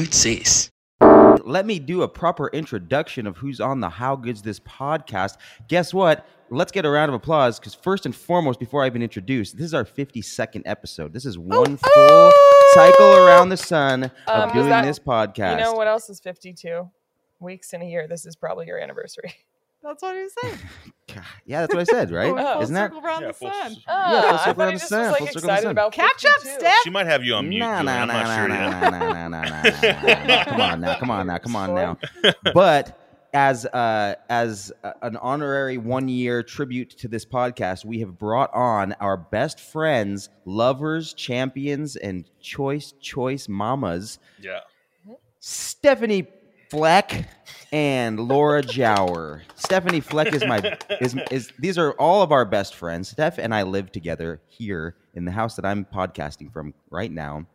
good sis. Let me do a proper introduction of who's on the How Good's This podcast. Guess what? Let's get a round of applause because, first and foremost, before I even introduce, this is our 52nd episode. This is one full cycle around the sun of Um, does doing that- this podcast. You know what else is 52 weeks in a year? This is probably your anniversary. That's what he said. God, Yeah, that's what I said, right? Going full Isn't that? circle around Yeah, the full sun? s- Ah, full I circle thought around the sun, was full circle around the sun. about Catch up, Steph. She might have you on mute. Nah, Julian, nah, I'm nah, not nah, sure nah, nah, nah, nah, nah, nah, nah. Come on now, come on now, come on now. But as uh, as uh, an honorary one year tribute to this podcast, we have brought on our best friends, lovers, champions, and choice choice mamas, Yeah. Stephanie Fleck and Laura Jower. Stephanie Fleck is my is is these are all of our best friends. Steph and I live together here in the house that I'm podcasting from right now.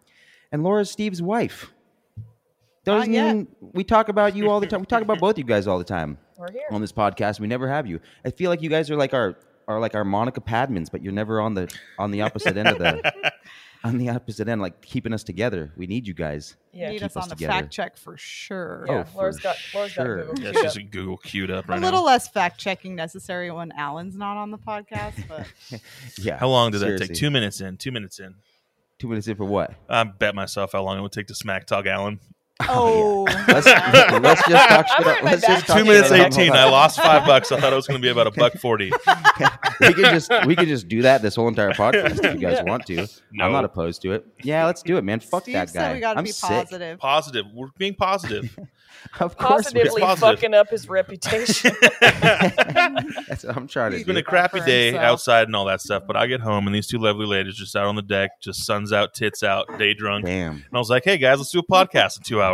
And Laura's Steve's wife. Doesn't yet. even we talk about you all the time. We talk about both of you guys all the time We're here. on this podcast. We never have you. I feel like you guys are like our are like our Monica Padmans, but you're never on the on the opposite end of the on the opposite end, like keeping us together. We need you guys. Yeah. Need keep us us on the together. fact check for sure. Oh, yeah, Oh, Laura's for got Laura's sure. got Google Yeah, queued she's up. a Google queued up Right A little now. less fact checking necessary when Alan's not on the podcast, but Yeah. How long did that take? Two minutes in. Two minutes in. Two minutes in for what? I bet myself how long it would take to smack talk Alan. Oh, oh Let's let's just talk shit. wearing Let's just backpack. talk Two minutes shit. eighteen. I lost five bucks. I thought it was going to be about a buck forty. we can just we can just do that this whole entire podcast if you guys Yeah. want to. No. I'm not opposed to it. Yeah, let's do it, man. Fuck Steve that said guy. we got to I'm be sick. positive. Positive. We're being positive. Of course, Positively positive. fucking up his reputation. That's what I'm trying to It's do. been a crappy day himself. outside and all that stuff, but I get home and these two lovely ladies just out on the deck, just suns out, tits out, day drunk. Damn. And I was like, "Hey guys, let's do a podcast in two hours."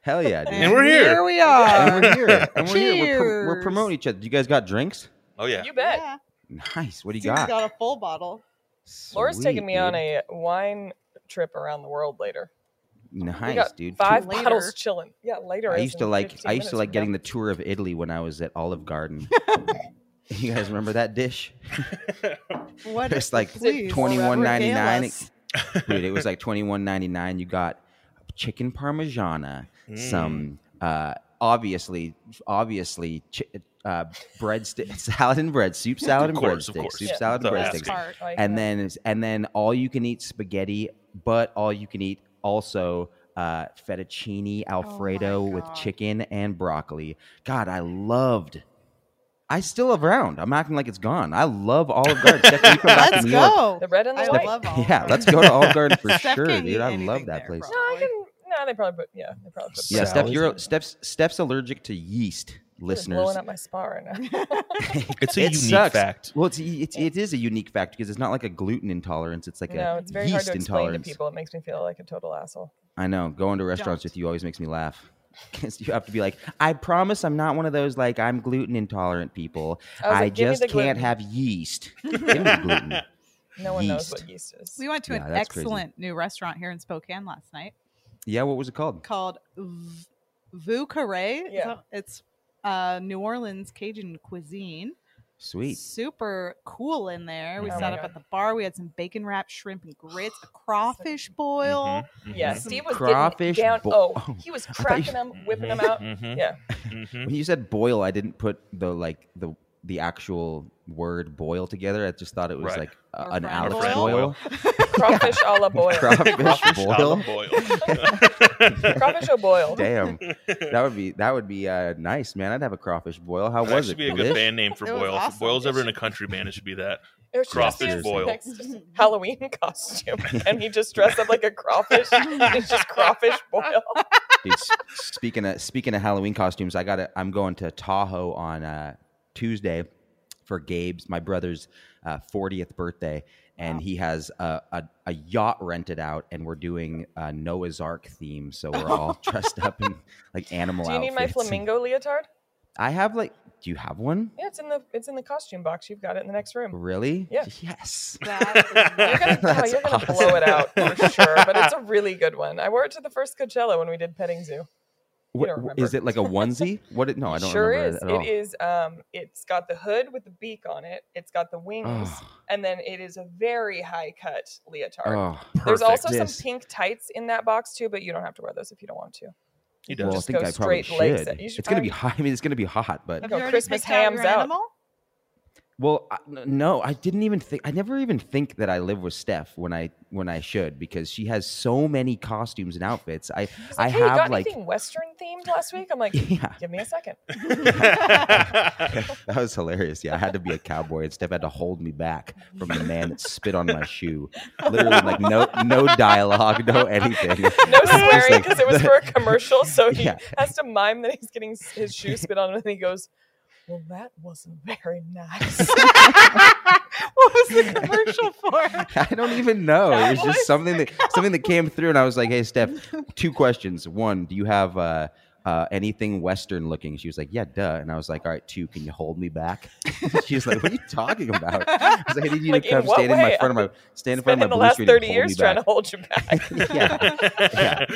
Hell yeah, dude. And we're here. Here we And are. we're here. And we're here. We're, pro- we're Cheers. promoting each other. You guys got drinks? Oh yeah. you bet. Yeah. Nice. What do you Steve's got? got a full bottle. Laura's taking Sweet, me on a wine trip around the world later. we nice, got dude. five Later. bottles chilling. Yeah, later. I as used to in like 15 I used to like from getting now. the tour of Italy when I was at Olive Garden. you guys remember that dish? What? It's like please, twenty one ninety nine. regale us. Dude, it was like twenty one ninety nine. You got chicken parmigiana, some uh, obviously obviously chi- uh, breadstick salad and bread soup salad Of and course, breadsticks soup Yeah. salad and That's breadsticks Part. Like, and uh, then and then all you can eat spaghetti, but all you can eat also uh, fettuccine alfredo with chicken and broccoli. God, I loved. I still have around. I'm acting like it's gone. I love Olive Garden. Stephanie, you come back Let's New York. go. the red and the I white. love Olive Yeah, let's go to Olive Garden for Steph sure, dude. I love that there, place. No, I can. No, they probably put. Yeah, they probably put. Yeah, salads Steph, you're. Steph's Steph's allergic to yeast, It's listeners. blowing up my spa right now. It's a It unique sucks. fact. Well, it's, it's it is a unique fact because it's not like a gluten intolerance. It's like no, a it's very hard yeast to explain to people. It makes me feel like a total asshole. I know. Going to restaurants Don't. with you always makes me laugh. Because you have to be like, I promise I'm not one of those like I'm gluten intolerant people. I I, like, just can't gluten." have yeast. Give me gluten. No one knows what yeast is. We went to Yeah, an that's crazy. excellent new restaurant here in Spokane last night Yeah, what was it called? called V- Vieux Carre. Yeah. It's uh, New Orleans Cajun cuisine. Sweet. Super cool in there. We Oh sat up God. at the bar. We had some bacon wrapped shrimp and grits, a crawfish boil. Mhm, mhm, Yeah, Steve was crawfish getting down. bo- oh, he was I thought you- cracking them, whipping them out. mhm, Yeah. When you said boil, I didn't put the like the the actual word boil together. I just thought it was Right. like a, an fried Alex boil. boil. crawfish a la boil. Crawfish Crawfish a la boil. boil. crawfish au boil. Damn, that would be that would be uh, nice, man. I'd have a crawfish boil. How That was it? Should be a good band name for It was Boyle. If awesome. Boyle's ever in a country band, it should be that. It was Crawfish his boil. next Halloween costume, and he just dressed up like a crawfish. It's just crawfish boil. Dude, speaking of speaking of Halloween costumes, I got to I'm going to Tahoe on uh, Tuesday for Gabe's my brother's uh, 40th birthday, and Wow. he has a, a, a yacht rented out, and we're doing a Noah's Ark theme, so we're all dressed up in like animal Do you need my flamingo leotard? I have like, do you have one? Yeah, it's in the it's in the costume box. You've got it in the next room. Really? Yeah. Yes. That You're gonna, oh, That's you're gonna blow it out for sure, but it's a really good one. I wore it to the first Coachella when we did petting zoo. What- don't wh- remember. is it like a onesie? What? It, no, I don't sure remember is. that at all. It is. Um, it's got the hood with the beak on it. It's got the wings, Oh, and then it is a very high cut leotard. oh. There's also This. some pink tights in that box too, but you don't have to wear those if you don't want to. He Well, does. I just think go I probably straight legs should. at- you should It's gonna be hot. I mean, it's gonna be hot, but Go you already Christmas picked out your hams out. Animal? well, I, n- no, I didn't even think. I never even think that I live with Steph when I when I should because she has so many costumes and outfits. I He's I like, hey, have got like anything Western themed last week? I'm like, yeah. give me a second. that was hilarious. Yeah, I had to be a cowboy, and Steph had to hold me back from the man that spit on my shoe. Literally, like no no dialogue, no anything. No Just swearing like because it was the- for a commercial, so he Yeah. has to mime that he's getting his shoe spit on, and then he goes, "Well, that wasn't very nice." what was the commercial for? I don't even know. It was Cowboys? just something that something that came through, and I was like, "Hey, Steph, two questions. One, do you have uh, uh, anything Western looking?" She was like, "Yeah, duh." And I was like, "All right, two, can you hold me back?" she was like, "What are you talking about?" I was like, "I need you Like, to in come what stand in my front of my stand in front Spending of the my blue last screen and thirty hold years me trying to hold you back. yeah, yeah.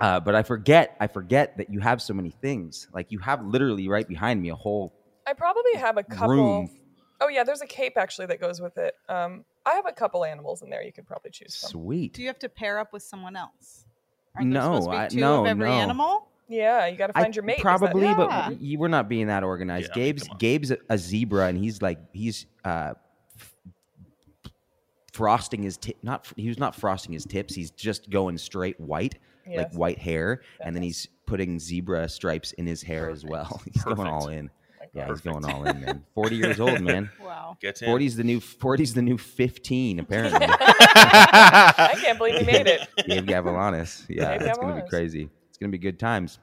Uh, but I forget, I forget that you have so many things. Like you have literally right behind me a whole I probably have a couple. room. Oh yeah, there's a cape actually that goes with it. Um, I have a couple animals in there you could probably choose from. Sweet. Do you have to pair up with someone else? Aren't No, supposed to be I- no, of every no. animal? Yeah, you got to I- find your mate. is that- Probably, Yeah. but you, we're not being that organized. Yeah, Gabe's. Gabe's a, a zebra, and he's like he's uh, f- frosting his tip. Not he was not frosting his tips. He's just going straight white, like white hair, and then he's putting zebra stripes in his hair as well. He's going all in. My Yeah, God. he's going all in, man. Forty years old, man. Wow. Gets in. 40's the new 40's the new 15 apparently. I can't believe he made it. Gabe Gavalanis. Yeah, Gabe it's gonna be crazy. It's gonna be good times.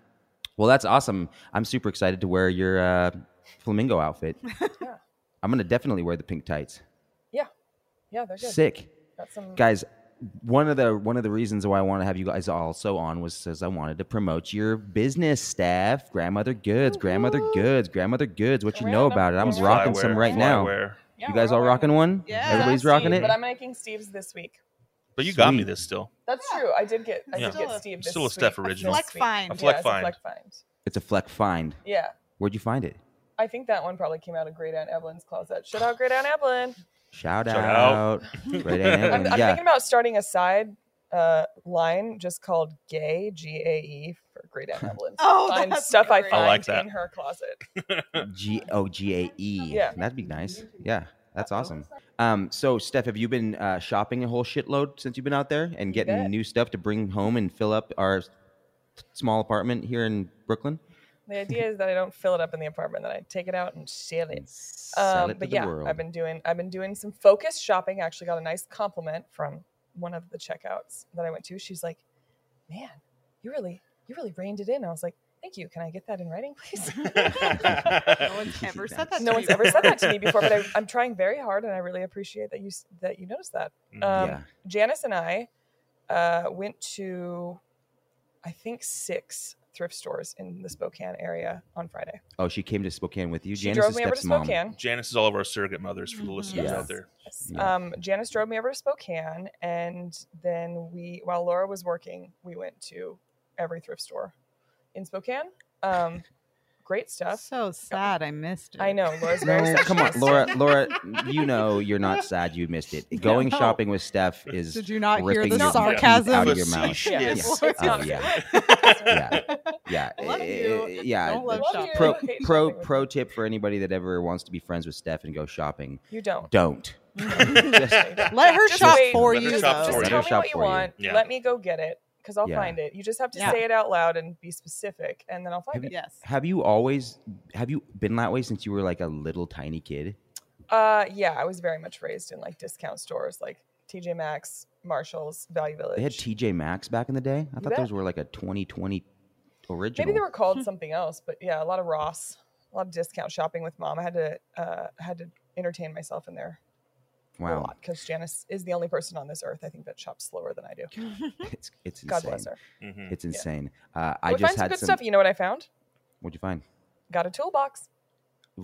Well, that's awesome. I'm super excited to wear your uh, flamingo outfit. Yeah. I'm gonna definitely wear the pink tights. Yeah, yeah, they're good. Sick, Got some. guys. One of the one of the reasons why I want to have you guys also on was because I wanted to promote your business staff, Grandmother Goods, Grandmother Goods, Grandmother Goods. What you know about it? I'm Grandmother rocking some right now. Yeah, You guys all rocking one? Yeah. Everybody's Steve, rocking it. But I'm making Steve's this week. But you got me this still. That's true. I did get. I Yeah. did Still get a- Steve. This still a. Steph this original. Fleck find. A Fleck yeah, it's a find. Fleck find. It's a Fleck find. Yeah. Where'd you find it? I think that one probably came out of Great Aunt Evelyn's closet. Shout out Great Aunt Evelyn. Shout, Shout out. out. Right, Aunt I'm, I'm yeah. thinking about starting a side uh, line just called Gay G A E for Great Aunt Evelyn. Oh, find that's stuff I find I like that. in her closet. G O G A E. Yeah. That'd be nice. Yeah. That's awesome. Um, so Steph, have you been uh, shopping a whole shitload since you've been out there and getting new stuff to bring home and fill up our small apartment here in Brooklyn? The idea is that I don't fill it up in the apartment, that I take it out and sell it. Sell Um, it to but the yeah, world. I've been doing I've been doing some focused shopping. I actually got a nice compliment from one of the checkouts that I went to. She's like, "Man, you really you really reined it in." I was like, "Thank you. Can I get that in writing, please?" No one's ever said that. no to one's me ever said that to me before. before, but I, I'm trying very hard, and I really appreciate that you that you noticed that. Mhm. Um, yeah. Janice and I uh, went to, I think, six thrift stores in the Spokane area on Friday. Oh, she came to Spokane with you. She Janice drove is me over to Steph's mom. Spokane. Janice is all of our surrogate mothers for the Mhm. listeners Yes. out there. Yes. Yeah. Um, Janice drove me over to Spokane, and then we, while Laura was working, we went to every thrift store in Spokane. Um, great stuff. So sad. I missed it. I know Laura's very No, sad. come on, Laura. Laura, you know you're not sad you missed it. Going No. shopping with Steph is Did you not hear the your sarcasm? out of your mouth. Facetious. Yeah, Yes. it's Oh, not yeah. Yeah, yeah, I love eh, you. eh, yeah. Don't love Love shopping. you. pro pro pro tip for anybody that ever wants to be friends with Steph and go shopping: You don't. don't. Let her Just shop wait. for Let her you. shop though. for Just Let tell her me shop what you for you. want. Yeah. Let me go get it because I'll Yeah. find it. You just have to Yeah. say it out loud and be specific, and then I'll find it. Yes. Have you always have you been that way since you were like a little tiny kid? Uh, yeah, I was very much raised in like discount stores, like TJ Maxx, Marshalls, Value Village. They had TJ Maxx back in the day. I thought bet. those were like a 2020 original. Maybe they were called something else, but yeah, a lot of Ross, a lot of discount shopping with mom. I had to uh, had to entertain myself in there a wow. lot because Janice is the only person on this earth I think that shops slower than I do. It's it's God insane. bless her. Mhm. It's insane. Uh, I we just find some had good some. stuff. You know what I found? What'd you find? Got a toolbox.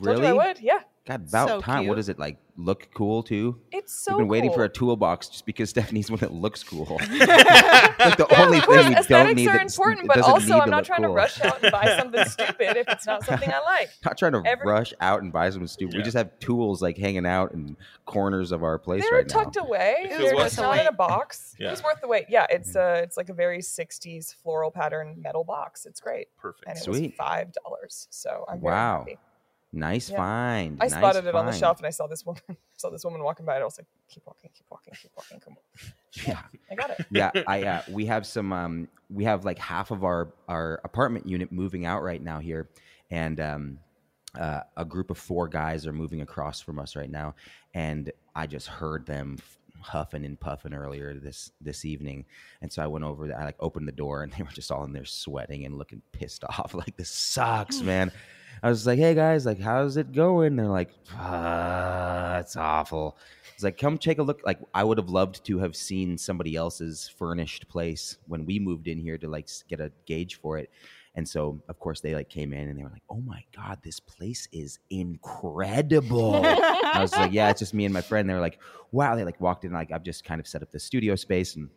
Told you I Really? would. Yeah, God, about So time. What does it like? Look cool too. it's so. We've been waiting for a toolbox just because Stephanie's one that looks cool. like the only thing we don't aesthetics need are that's- important, it but doesn't also I'm not trying cool. to rush out and buy something stupid if it's not something I like. Not trying to Every- rush out and buy something stupid. We just have tools like hanging out in corners of our place They're right now. tucked away. It They're was just not in a box. Yeah. It was worth the wait. Yeah, it's uh, it's like a very '60s floral pattern metal box. It's great, Perfect. and it Sweet. was five dollars. So I'm very Wow. happy. Nice Yeah. find. I nice spotted it on the shelf, and I saw this woman. saw this woman walking by, and I was like, "Keep walking, keep walking, keep walking. Come on." Yeah. I got it. yeah, I uh, we have some um we have like half of our our apartment unit moving out right now here, and um uh, a group of four guys are moving across from us right now, and I just heard them huffing and puffing earlier this this evening, and so I went over. I like opened the door, and they were just all in there sweating and looking pissed off. Like this sucks, man. I was like, "Hey guys, like, how's it going?" They're like, "Ah, "It's awful." It's like, "Come take a look." Like, I would have loved to have seen somebody else's furnished place when we moved in here to like get a gauge for it. And so, of course, they like came in and they were like, "Oh my god, this place is incredible." I was like, "Yeah, it's just me and my friend." They were like, "Wow!" They like walked in like I've just kind of set up the studio space and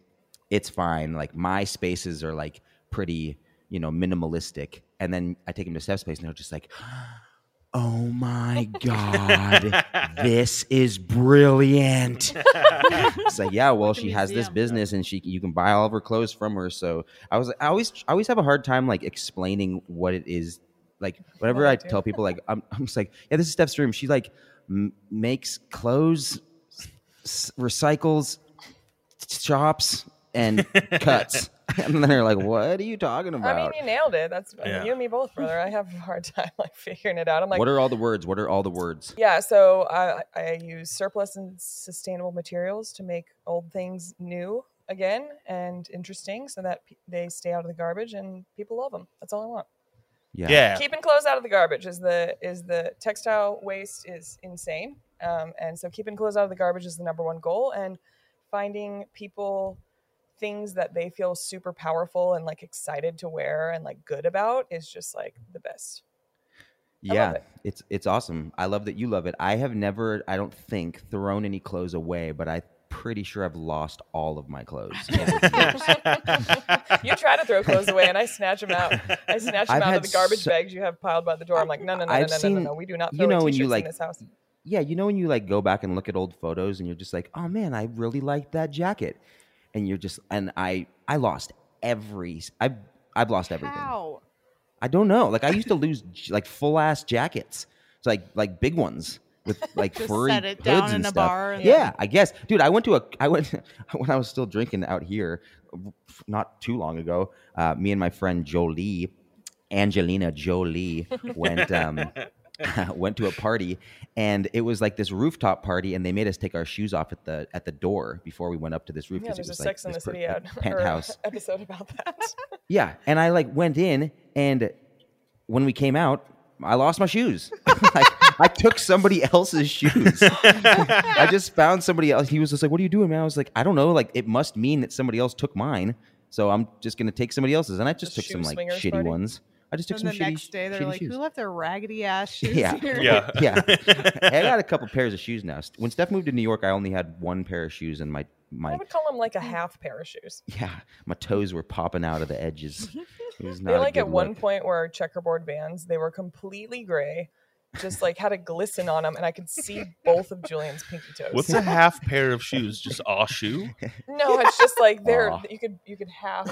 it's fine. Like my spaces are like pretty, you know, minimalistic. And then I take them to Steph's space and they're just like, "Oh my god, this is brilliant." it's like, yeah, well, she has this business and she you can buy all of her clothes from her. So I was I always I always have a hard time like explaining what it is. Like whenever I I tell people, like I'm, I'm just like, yeah, this is Steph's room. She like m- makes clothes, s- recycles, chops, and cuts. and then they're like, "What are you talking about?" I mean, you nailed it. That's I mean, Yeah. you and me both, brother. I have a hard time like figuring it out. I'm like, what are all the words? What are all the words?" Yeah, so I, I use surplus and sustainable materials to make old things new again and interesting so that pe- they stay out of the garbage and people love them. That's all I want. Yeah. Keeping clothes out of the garbage is the is the textile waste is insane. Um, and so keeping clothes out of the garbage is the number one goal and finding people things that they feel super powerful and like excited to wear and like good about is just like the best. Yeah, it. it's it's awesome. I love that you love it. I have never, I don't think, thrown any clothes away, but I'm pretty sure I've lost all of my clothes. over the years. you try to throw clothes away and I snatch them out. I snatch them I've out of the garbage so- bags you have piled by the door. I'm like, no, no, no, no, I've no, no, no, seen- no. We do not you throw know away when you, like, in this house. yeah, you know when you like go back and look at old photos and you're just like, oh man, I really like that jacket, and you're just, and I, I lost every, I've, I've lost everything. How? I don't know. Like I used to lose like full ass jackets. It's like like big ones with like Just furry set it hoods down and in a stuff. bar and- Yeah, I guess, dude. I went to a I went when I was still drinking out here, not too long ago. Uh, me and my friend Jolie, Angelina Jolie, went um, went to a party, and it was like this rooftop party, and they made us take our shoes off at the at the door before we went up to this roof. Yeah, there's it a was like Sex in the this per- City like, penthouse. episode about that. Yeah, and I like went in, and when we came out, I lost my shoes. like, I took somebody else's shoes. I just found somebody else. He was just like, "What are you doing, man?" I was like, "I don't know. Like, it must mean that somebody else took mine, so I'm just gonna take somebody else's." And I just The took some like shitty party? ones. I just took And some the shitty, next day they're like, shoes. "Who left their raggedy ass shoes Yeah. here?" Yeah. yeah, I got a couple pairs of shoes now. When Steph moved to New York, I only had one pair of shoes, and my my I would call them like a mm. half pair of shoes. yeah, my toes were popping out of the edges. It was not They like good at one look. point were checkerboard vans. They were completely gray, just like had a glisten on them, and I could see both of Julian's pinky toes. What's a half pair of shoes? Just a shoe? No, it's just like they're Aw. you could you could half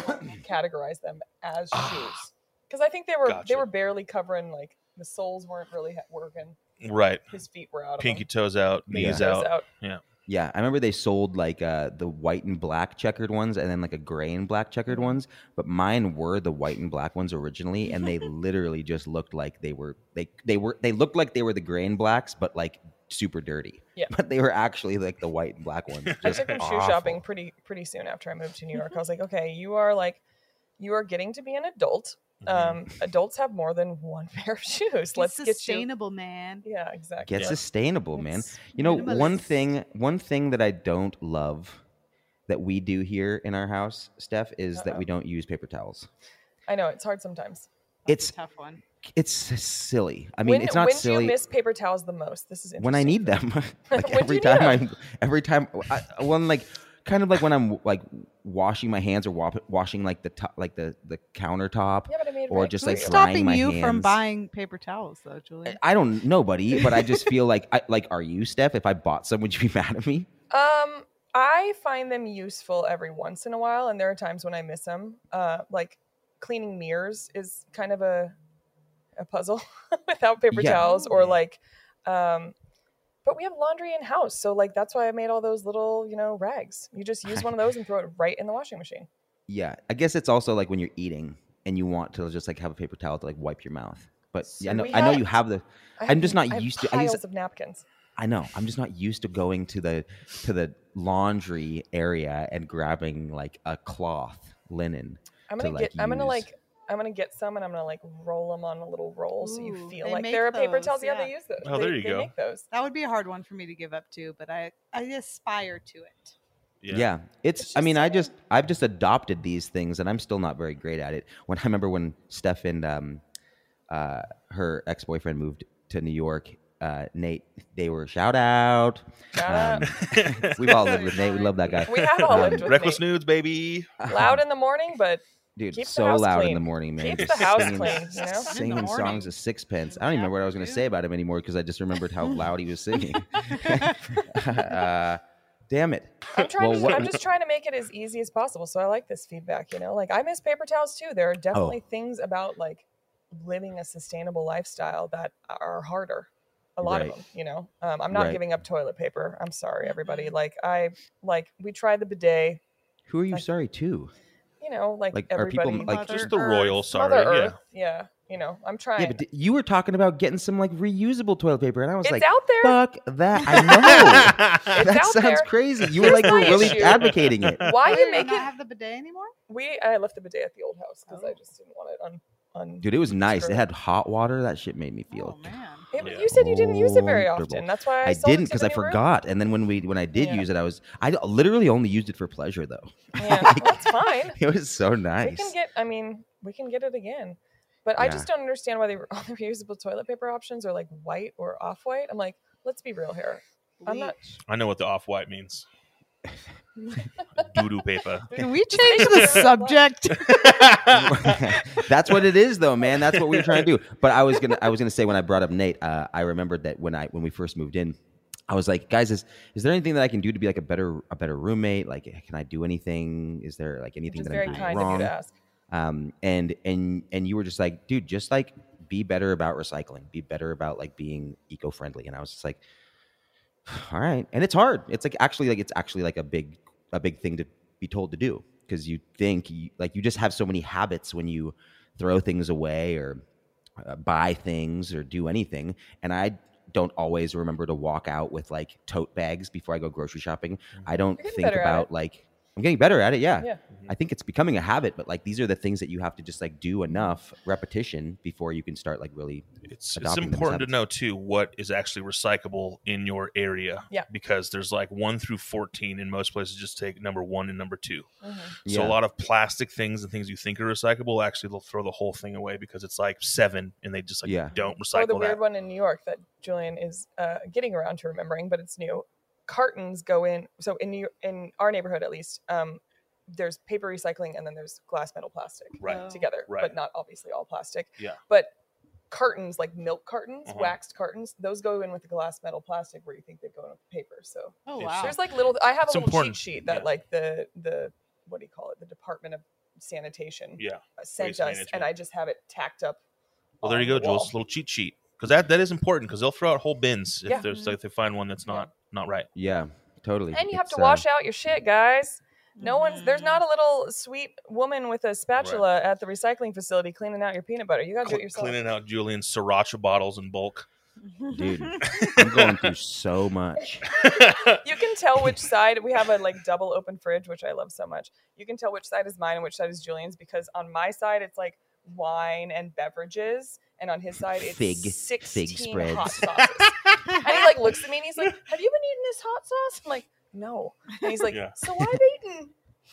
categorize them as ah. shoes because I think they were they were barely covering like the soles weren't really working. Right. His feet were out. Of Pinky them. toes out, Pinky knees toes out. Yeah, yeah. I remember they sold like uh, the white and black checkered ones, and then like a gray and black checkered Mhm. ones. But mine were the white and black ones originally, and they literally just looked like they were they they were they looked like they were the gray and blacks, but like super dirty. Yeah. but they were actually like the white and black ones. I Just took him shoe shopping pretty pretty soon after I moved to New York. I was like, okay, you are like, you are getting to be an adult. Mm-hmm. Um, adults have more than one pair of shoes. It's Let's get sustainable, man. Yeah, exactly. Get Yeah. sustainable, man. It's You know, one thing one thing that I don't love that we do here in our house, Steph, is that we don't use paper towels. I know it's hard sometimes. It's a tough one. it's silly. I mean, when, it's not when silly. do you miss paper towels the most? This is when I need them. like When do every you time need I'm every time I, when like kind of like when I'm like washing my hands or wa- washing like the top like the the countertop. Yeah, but I made it or right just, for like, you. Who's drying stopping my you from buying paper towels, though, Julie? I don't nobody, but I just feel like I like are you Steph? If I bought some, would you be mad at me? Um, I find them useful every once in a while, and there are times when I miss them. Uh, like cleaning mirrors is kind of a a puzzle without paper Yeah. towels, or like, um, but we have laundry in house, so like that's why I made all those little you know rags. You just use one of those and throw it right in the washing machine. Yeah, I guess it's also like when you're eating and you want to just like have a paper towel to like wipe your mouth. But yeah, I know we I know you have the. I I'm just not I have used to- I piles used- of napkins. I know. I'm just not used to going to the to the laundry area and grabbing like a cloth linen. I'm gonna like, get. I'm gonna like. I'm gonna get some and I'm gonna like roll them on a little roll so you feel they like make there are paper those, towels. Yeah, yeah. they use those. Oh, They- there you they go. Make those. That would be a hard one for me to give up to, but I I aspire to it. Yeah, it's. It's I just mean, I just I've just adopted these things, and I'm still not very great at it. When I remember when Steph and um, uh, her ex boyfriend moved to New York, uh, Nate, they were shout out. Shout Um, we've all lived with Nate. We love that guy. We have all Um, lived with Reckless Nate. nudes, baby. Loud in the morning, but dude, keeps the so loud in the morning, man. Keeps Just the house singing, clean, you know? singing songs of sixpence. I don't even remember what I was going to say about him anymore because I just remembered how loud he was singing. uh, damn it. I'm trying Well, to. what- I'm just trying to make it as easy as possible. So I like this feedback. You know, like I miss paper towels too. There are Oh. definitely things about like living a sustainable lifestyle that are harder. A lot Right. of them. You know, um, I'm not Right. giving up toilet paper. I'm sorry, everybody. Like I like we tried the bidet. Who are you Like- sorry to? You know, like, Like, are people, like, Mother Just the royal Earth. sorry. Mother Yeah. Earth. Yeah. You know, I'm trying. Yeah, but d- you were talking about getting some like reusable toilet paper, and I was it's like, out there. "Fuck that!" I know It's that out sounds there. crazy. You were like were my really issue. advocating it. Why Do you you make not it? have the bidet anymore? We I left the bidet at the old house because I Oh. just didn't want it on on. Dude, it was nice. It had hot water. That shit made me feel. Oh feel. man. It- Yeah. You said you didn't use it very often. That's why I, I didn't because I new room. forgot. And then when we when I did Yeah. use it, I was I literally only used it for pleasure though. Yeah, Like, that's fine. It was so nice. We can get. I mean, we can get it again. But I just don't understand why they were all the reusable toilet paper options are like white or off white. I'm like, let's be real here. I'm not- I know what the off white means. Doo doo paper. Can we change the subject? That's what it is, though, man. That's what we were trying to do. But I was gonna, I was gonna say when I brought up Nate, uh, I remembered that when I when we first moved in, I was like, guys, is is there anything that I can do to be like a better a better roommate? Like, can I do anything? Is there like anything that very I'm doing kind of you wrong? to ask. Um, and and and you were just like, dude, just like be better about recycling, be better about like being eco friendly. And I was just like, all right. And it's hard. It's like actually like it's actually like a big a big thing to be told to do because you think you, like you just have so many habits when you throw things away or uh, buy things or do anything. And I don't always remember to walk out with like tote bags before I go grocery shopping. I don't think about like I'm getting better at it. Yeah. Yeah. I think it's becoming a habit, but like these are the things that you have to just like do enough repetition before you can start like really. It's, it's Adopting them as important to know too what is actually recyclable in your area. Yeah. Because there's like one through fourteen in most places. Just take number one and number two. Mhm. So Yeah. a lot of plastic things and things you think are recyclable, actually they'll throw the whole thing away because it's like seven, and they just like Yeah. don't Or recycle the weird that. one in New York that Julian is uh, getting around to remembering, but it's new. Cartons go in. So in New in our neighborhood, at least, um, there's paper recycling and then there's glass, metal, plastic Right. Oh. together, Right. but not obviously all plastic. Yeah. But cartons, like milk cartons, Uh-huh. waxed cartons, those go in with the glass, metal, plastic, where you think they'd go in with paper. So Oh wow. there's like little. I have It's a little important, cheat sheet that yeah. like the the what do you call it? The Department of Sanitation Yeah. uh, sent Waste us, management. and I just have it tacked up. Well, there you go, the Jules. wall. Little cheat sheet because that that is important because they'll throw out whole bins if Yeah. there's like if they find one that's Yeah. not not right. Yeah, totally. And you have It's, to uh, wash out your shit, guys. No one's there's not a little sweet woman with a spatula at the recycling facility cleaning out your peanut butter. You gotta do it Cle- yourself. Cleaning out Julian's sriracha bottles in bulk. Dude, I'm going through so much. You can tell which side we have a like double open fridge, which I love so much. You can tell which side is mine and which side is Julian's because on my side it's like wine and beverages, and on his side it's Fig- sixteen fig hot sauces. And he like looks at me and he's like, "Have you been eating this hot sauce?" I'm like, "No." And he's like, Yeah. "So I've eaten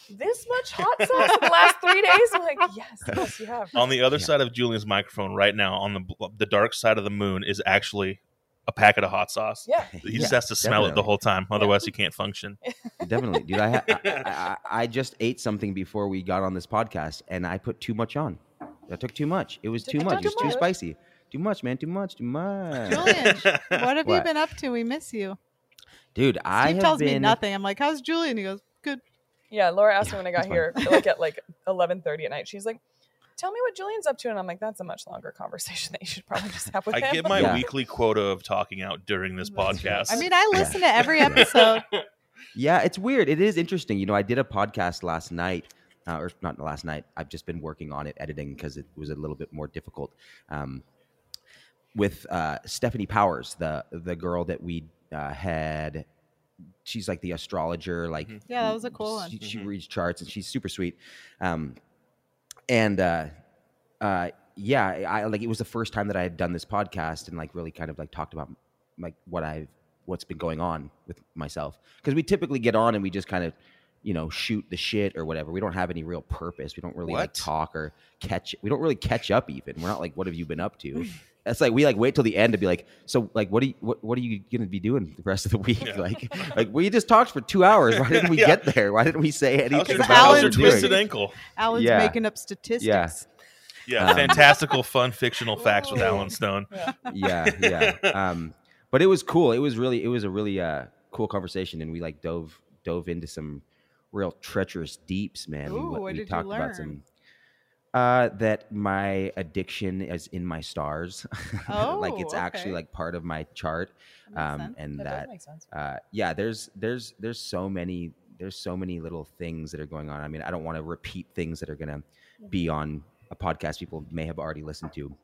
this much hot sauce in the last three days? I'm like, yes, yes, you have. On the other Yeah. side of Julian's microphone right now, on the the dark side of the moon, is actually a packet of hot sauce. Yeah. He just has to smell it the whole time, otherwise he can't function. Definitely, dude. I, ha- I, I I just ate something before we got on this podcast, and I put too much on. I took too much. It was Took- too much. It was too too much. spicy. Too much, man. Too much. Too much. Julian, what have you been up to? We miss you. Dude, I Steve have tells been. me nothing. I'm like, how's Julian? He goes, good. Yeah, Laura asked me when I got here, like at like eleven thirty at night. She's like, "Tell me what Julian's up to," and I'm like, "That's a much longer conversation that you should probably just have with I him." I get my Yeah. weekly quota of talking out during this podcast. I mean, I listen to every episode. Yeah, it's weird. It is interesting. You know, I did a podcast last night, uh, or not last night. I've just been working on it, editing because it was a little bit more difficult. Um, with uh, Stephanie Powers, the the girl that we uh, had. She's like the astrologer, like Mhm. Yeah, that was a cool one. She, she Mhm. reads charts and she's super sweet. Um, and uh, uh, yeah, I like it was the first time that I had done this podcast and like really kind of like talked about like what I've what's been going on with myself because we typically get on and we just kind of you know shoot the shit or whatever. We don't have any real purpose. We don't really like talk or catch. We don't really catch up even. We're not like what have you been up to. That's like we like wait till the end to be like, so like what are you what, what are you gonna be doing the rest of the week? Yeah. Like like we just talked for two hours. Why didn't we Yeah. get there? Why didn't we say anything how's your, about Alan what how's doing? twisted ankle? Alan's Yeah. making up statistics. Yeah, Um, fantastical, fun, fictional facts with Alan Stone. yeah, yeah. Um, but it was cool. It was really, it was a really uh, cool conversation, and we like dove dove into some real treacherous deeps, man. Ooh, we, what we did you talked about learn? some. Uh, that my addiction is in my stars, like Oh, it's actually like part of my chart, um, and that, that uh, yeah, there's there's there's so many there's so many little things that are going on. I mean, I don't want to repeat things that are gonna be on a podcast people may have already listened to.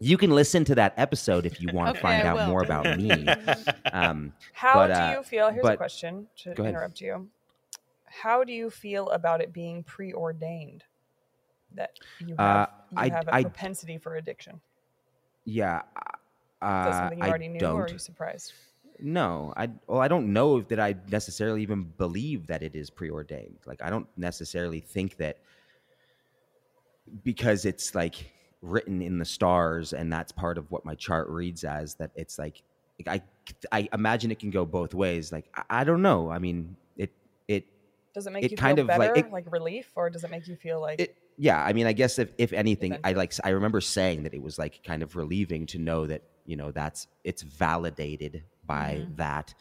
You can listen to that episode if you want to Okay, find I out will. more about me. Um, How but, do uh, you feel? Here's a question to interrupt you. How do you feel about it being preordained that you Uh, have you I- have a I- propensity for addiction? yeah, Is that uh, something you I already knew, or are you surprised? No, I well, I don't know that I necessarily even believe that it is preordained. Like, I don't necessarily think that because it's like written in the stars and that's part of what my chart reads as that it's like, like I I imagine it can go both ways. Like, I, I don't know. I mean, it it Does it make it you kind feel of, like, better, it- like relief, or does it make you feel like it yeah i mean i guess if, if anything i like i remember saying that it was like kind of relieving to know that you know that's it's validated by Mhm. that.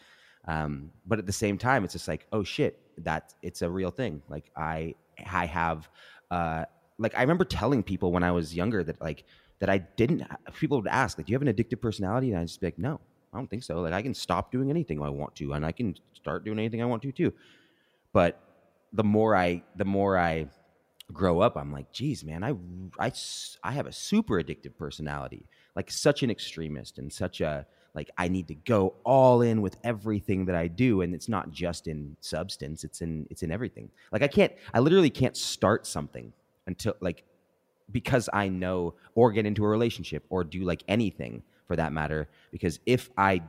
Um but at the same time it's just like oh shit that it's a real thing. Like i i have uh like i remember telling people when i was younger that like that i didn't people would ask like do you have an addictive personality? And i just be like no i don't think so. Like i can stop doing anything i want to and i can start doing anything i want to too. But the more i the more i grow up i'm like geez man I, I, I have a super addictive personality like such an extremist and such a like i need to go all in with everything that i do and it's not just in substance it's in it's in everything like i can't i literally can't start something until like because i know or get into a relationship or do like anything for that matter because if i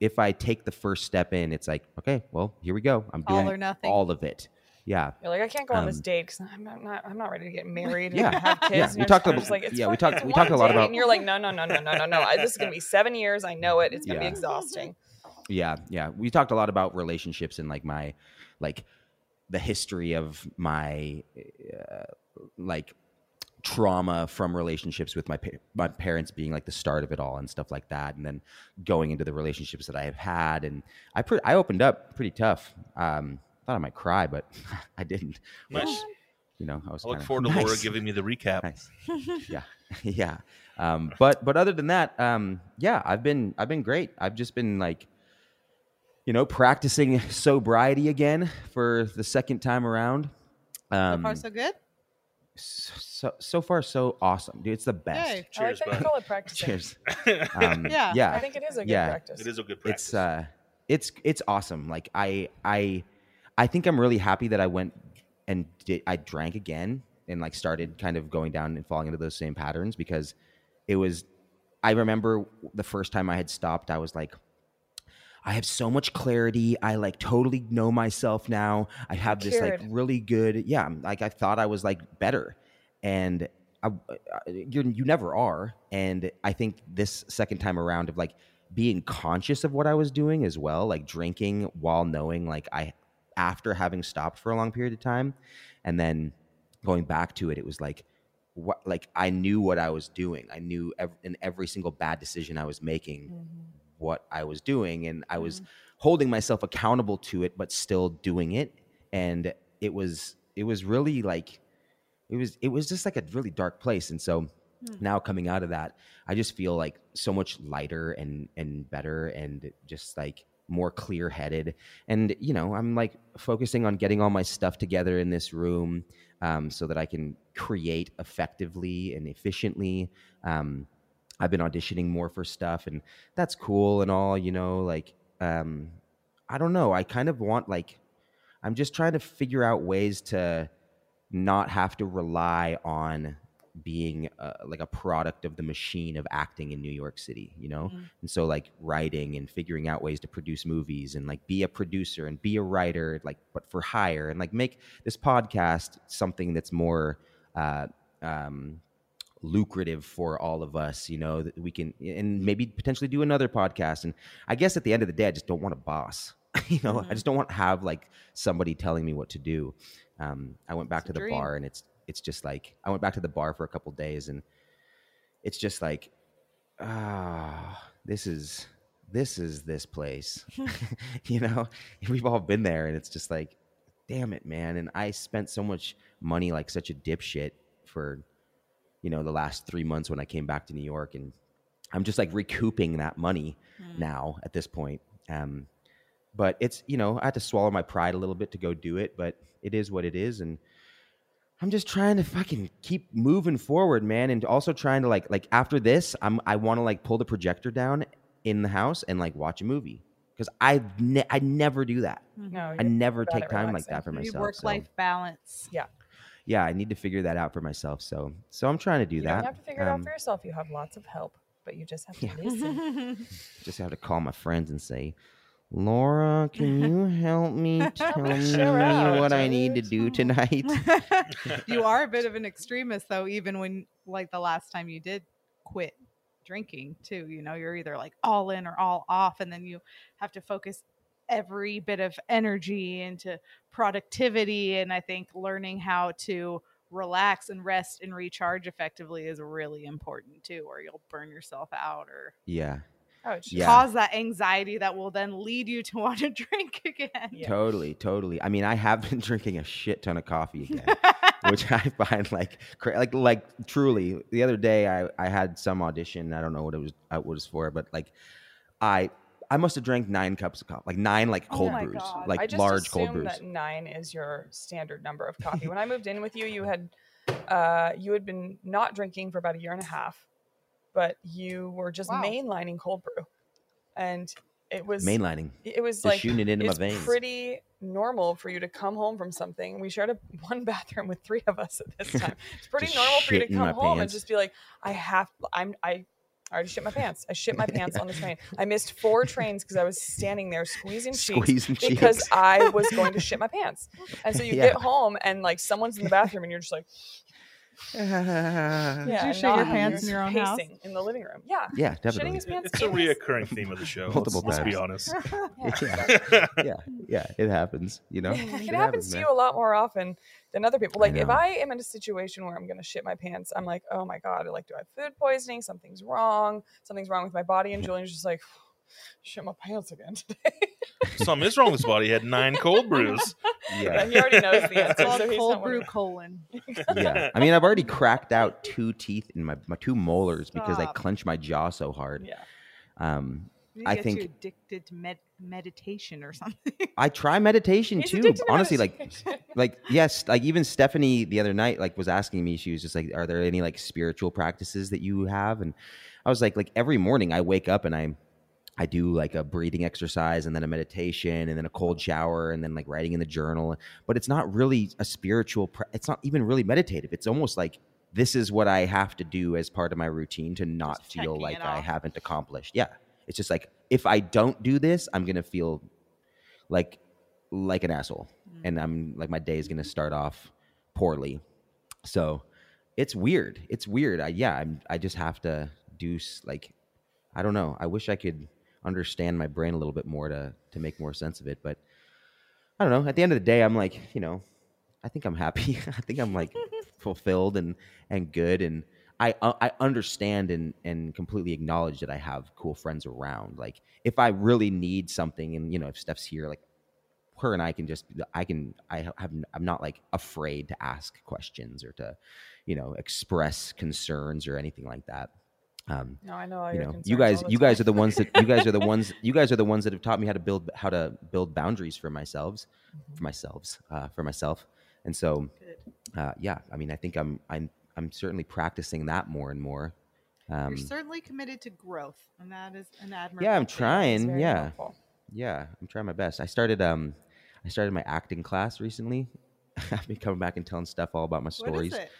if i take the first step in it's like okay well here we go i'm All doing nothing. all of it yeah. You're like I can't go on this um, date because I'm not, not I'm not ready to get married Yeah, and have kids. yeah, and we talked just- about- like, yeah, we talked- we talked a lot about- and you're like no no no no no no no. I, this is gonna be seven years. I know it. It's gonna be exhausting. yeah. Yeah. We talked a lot about relationships and like my like the history of my uh, like trauma from relationships with my pa- my parents being like the start of it all and stuff like that and then going into the relationships that I have had and I pre- I opened up pretty tough. Um thought I might cry but I didn't which Nice. you know I was I look kinda- forward to Laura giving me the recap. nice yeah yeah um but but other than that um yeah i've been i've been great i've just been like you know practicing sobriety again for the second time around So um far, so good. so so far so awesome dude it's the best Yay. I like that you call it practicing. cheers um, Yeah. yeah I think it is a good Yeah. practice. it is a good practice. it's uh it's it's awesome like i i i think i'm really happy that i went and did i drank again and like started kind of going down and falling into those same patterns because it was i remember the first time i had stopped i was like I have so much clarity. I like totally know myself now. I have this like really good, yeah. Like I thought I was like better, and I, you never are. And I think this second time around of like being conscious of what I was doing as well, like drinking while knowing like I after having stopped for a long period of time, and then going back to it, it was like what like I knew what I was doing. I knew ev- in every single bad decision I was making Mm-hmm. what I was doing, and I was holding myself accountable to it, but still doing it. And it was it was really like it was it was just like a really dark place. And so now coming out of that, I just feel like so much lighter and and better and just like more clear headed. And you know, I'm like focusing on getting all my stuff together in this room um, so that I can create effectively and efficiently. Um, I've been auditioning more for stuff, and that's cool and all. You know, like um, I don't know. I kind of want like I'm just trying to figure out ways to not have to rely on being uh, like a product of the machine of acting in New York City, you know? And so like writing and figuring out ways to produce movies and like be a producer and be a writer like but for hire and like make this podcast something that's more uh um lucrative for all of us, you know, that we can and maybe potentially do another podcast and I guess at the end of the day I just don't want a boss. you know, I just don't want to have like somebody telling me what to do. Um, I went back It's to the dream. bar and it's it's just like I went back to the bar for a couple days and it's just like ah this is this is this place. You know? We've all been there and it's just like damn it man. And i spent so much money like such a dipshit for you know the last three months when i came back to new york and i'm just like recouping that money now at this point. Um but it's you know i had to swallow my pride a little bit to go do it but it is what it is and i'm just trying to fucking keep moving forward man and also trying to like like after this i'm i want to like pull the projector down in the house and like watch a movie because i ne- i never do that No, i you're never take at time like that for You myself work so, life balance. yeah Yeah, i need to figure that out for myself so so i'm trying to do You that don't have to figure it out Um, for yourself. You have lots of help, but you just have to Yeah. listen. just have to call my friends and say Laura, can you help me tell me me what I need to do tonight? you are a bit of an extremist though even when like the last time you did quit drinking too you know you're either like all in or all off and then you have to focus every bit of energy into productivity and i think learning how to relax and rest and recharge effectively is really important too or you'll burn yourself out or Yeah, Oh, Yeah. cause that anxiety that will then lead you to want to drink again Yeah. totally, totally. I mean, I have been drinking a shit ton of coffee again, which I find like like like truly. The other day, I I had some audition. I don't know what it was uh, what it was for, but like I I must have drank nine cups of coffee, like nine like Oh cold my brews, God. I like just large cold brews. That nine is your standard number of coffee. when I moved in with you, you had uh, you had been not drinking for about a year and a half, but you were just Wow. mainlining cold brew, and it was Mainlining, it was just like shooting it into my it's veins. pretty normal for you to come home from something. We shared a one bathroom with three of us at this time. It's pretty normal for you to come my home and just be like, I have, I'm, I. I already shit my pants. I shit my pants on the train. I missed four trains because I was standing there squeezing cheeks because cheeks. I was going to shit my pants. And so you Yeah. get home and like someone's in the bathroom and you're just like, yeah, you and shit your pants in your own house? in the living room. Yeah, yeah, shitting definitely. his pants. It's a in reoccurring theme of the show. Multiple let's, let's be honest. yeah, yeah, yeah. It happens. You know, it happens to man. you a lot more often than other people. Like if. I am in a situation where I'm gonna shit my pants, I'm like, oh my god, like do I have food poisoning? Something's wrong. Something's wrong with my body. And Julian's just like, shit my pants again today. Something is wrong with this body. He had nine cold brews. yeah, Yeah, he already knows the it's answer. called so he's cold not brew worried. colon yeah. I mean, I've already cracked out two teeth in my my two molars because I clench my jaw so hard. Yeah. Um, You I get think- you addicted to med- meditation or something. I try meditation He's too. to Honestly, like meditation. like yes, like even Stephanie the other night like was asking me. She was just like, "Are there any like spiritual practices that you have?" And I was like, like every morning I wake up and I I do like a breathing exercise and then a meditation and then a cold shower and then like writing in the journal. But it's not really a spiritual. Pra- it's not even really meditative. It's almost like this is what I have to do as part of my routine to not Just feel like I haven't accomplished. Yeah, It's just like if I don't do this, I'm gonna feel like like an asshole, and I'm like my day is gonna start off poorly. So it's weird. It's weird. I yeah. I'm. I just have to do like I don't know. I wish I could understand my brain a little bit more to to make more sense of it, but I don't know. At the end of the day, I'm like, you know, I think I'm happy. I think I'm like fulfilled and and good and I uh, I understand and and completely acknowledge that I have cool friends around. Like if I really need something and you know, if Steph's here like her and I can just I can I have I'm not like afraid to ask questions or to you know express concerns or anything like that. Um, No, I know. You know you guys you guys are the ones that you guys are the ones you guys are the ones that have taught me how to build how to build boundaries for myself for myself uh, for myself and so uh, yeah i mean i think i'm i'm i'm certainly practicing that more and more um, You're certainly committed to growth, and that is an admirable. yeah i'm trying yeah helpful. yeah i'm trying my best i started um i started my acting class recently i've been coming back and telling stuff all about my stories is it?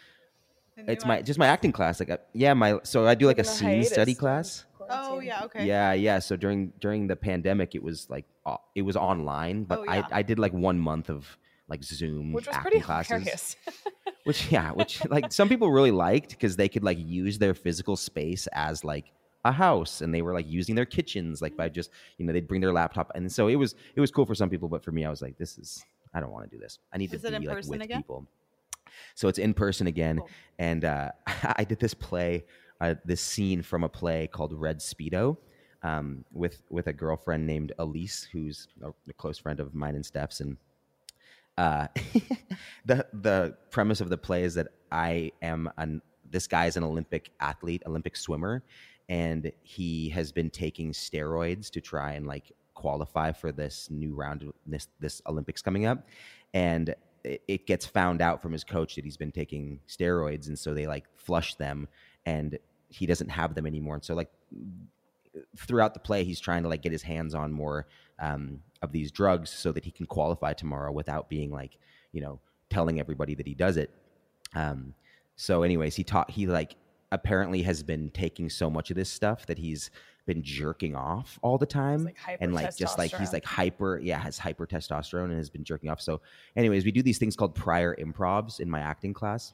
The new it's my act- just my acting class like uh, yeah my so i do like a scene hiatus study during class Oh yeah, okay. Yeah, yeah. So during during the pandemic, it was like uh, it was online, but Oh, yeah. I I did like one month of like Zoom Which was acting pretty classes, hilarious. which yeah, which like some people really liked because they could like use their physical space as like a house, and they were like using their kitchens like by just you know they'd bring their laptop, and so it was it was cool for some people, but for me, I was like, this is I don't want to do this. I need Is to it be in like person with again? people. So it's in person again, and uh, I did this play, uh, this scene from a play called Red Speedo, um, with with a girlfriend named Elise, who's a, a close friend of mine and Steph's, and uh, the the premise of the play is that I am an this guy is an Olympic athlete, Olympic swimmer, and he has been taking steroids to try and like qualify for this new round of this this Olympics coming up, and it, gets found out from his coach that he's been taking steroids, and so they like flush them, and he doesn't have them anymore, and so like throughout the play he's trying to like get his hands on more um, of these drugs so that he can qualify tomorrow without being like you know telling everybody that he does it. Um, so anyways he taught he like apparently has been taking so much of this stuff that he's been jerking off all the time like and like just like he's like hyper yeah has hyper testosterone and has been jerking off so anyways we do these things called prior improvs in my acting class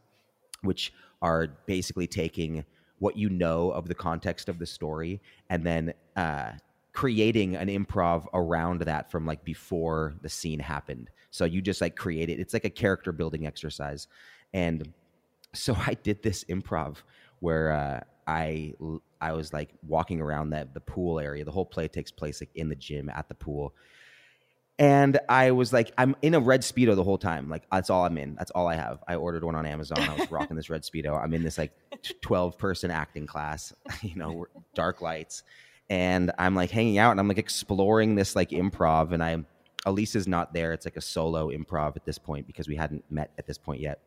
which are basically taking what you know of the context of the story and then uh, creating an improv around that from like before the scene happened. So you just like create it. It's like a character building exercise. And so I did this improv where uh, I I was like walking around that the pool area. The whole play takes place like in the gym at the pool. And I was like, I'm in a red speedo the whole time. Like that's all I'm in. That's all I have. I ordered one on Amazon. I was rocking this red speedo. I'm in this like 12 person acting class. You know, dark lights, and I'm like hanging out and I'm like exploring this like improv. And I, Elise is not there. It's like a solo improv at this point because we hadn't met at this point yet.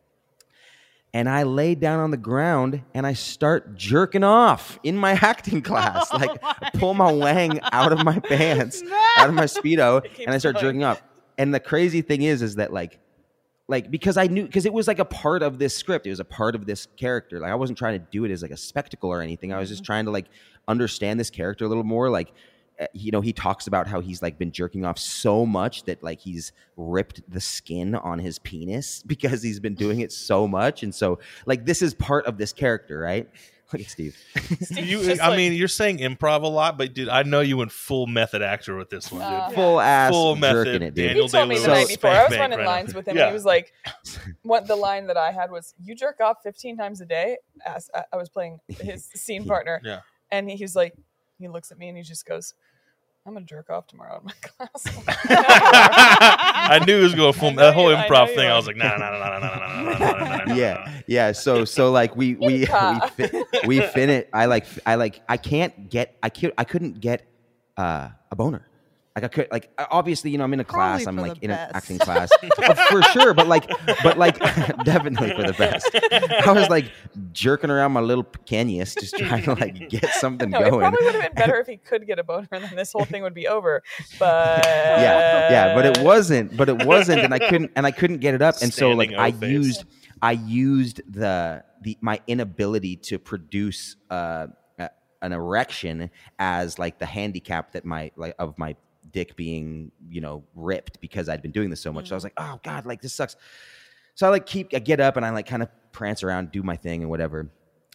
And I lay down on the ground and I start jerking off in my acting class. Oh like my pull my wang out of my pants out of my speedo and I start going. jerking off. And the crazy thing is, is that like, like because I knew because it was like a part of this script. It was a part of this character. Like I wasn't trying to do it as like a spectacle or anything. I was just mm-hmm. trying to like understand this character a little more. Like, you know, he talks about how he's like been jerking off so much that like he's ripped the skin on his penis because he's been doing it so much. And so like this is part of this character, right? Look at Steve. Steve's You, I like, mean, you're saying improv a lot, but dude, I know you went full method actor with this one, dude. Uh, Full ass Full jerking method, it, dude. Daniel he told me the Day-Lewis. night So- before. I was Spank running bank lines right with him, Yeah. and he was like, "What the line that I had was you jerk off 15 times a day." As I- I was playing his scene partner, Yeah. and he was like, he looks at me and he just goes, I'm gonna jerk off tomorrow in my class. I knew he was going full that whole improv thing. I was like, no, no, no, no, no, no, no, no, no, Yeah, yeah. So, so like we we we, we fin it. I like I like I can't get I can't I couldn't get a boner like i could like obviously you know i'm in a class Probably i'm like the in an acting class Oh, for sure but like but like definitely for the best i was like jerking around my little pequeñas just trying to like get something no, it going probably would have been better if he could get a boner, and then this whole thing would be over. But yeah yeah but it wasn't but it wasn't and i couldn't and i couldn't get it up and so like Standing i O-face. used i used the the my inability to produce uh, a, an erection as like the handicap that my like of my dick being you know ripped because I'd been doing this so much. So I was mm. like, oh god, like this sucks. So I like keep I get up and I like kind of prance around, do my thing and whatever.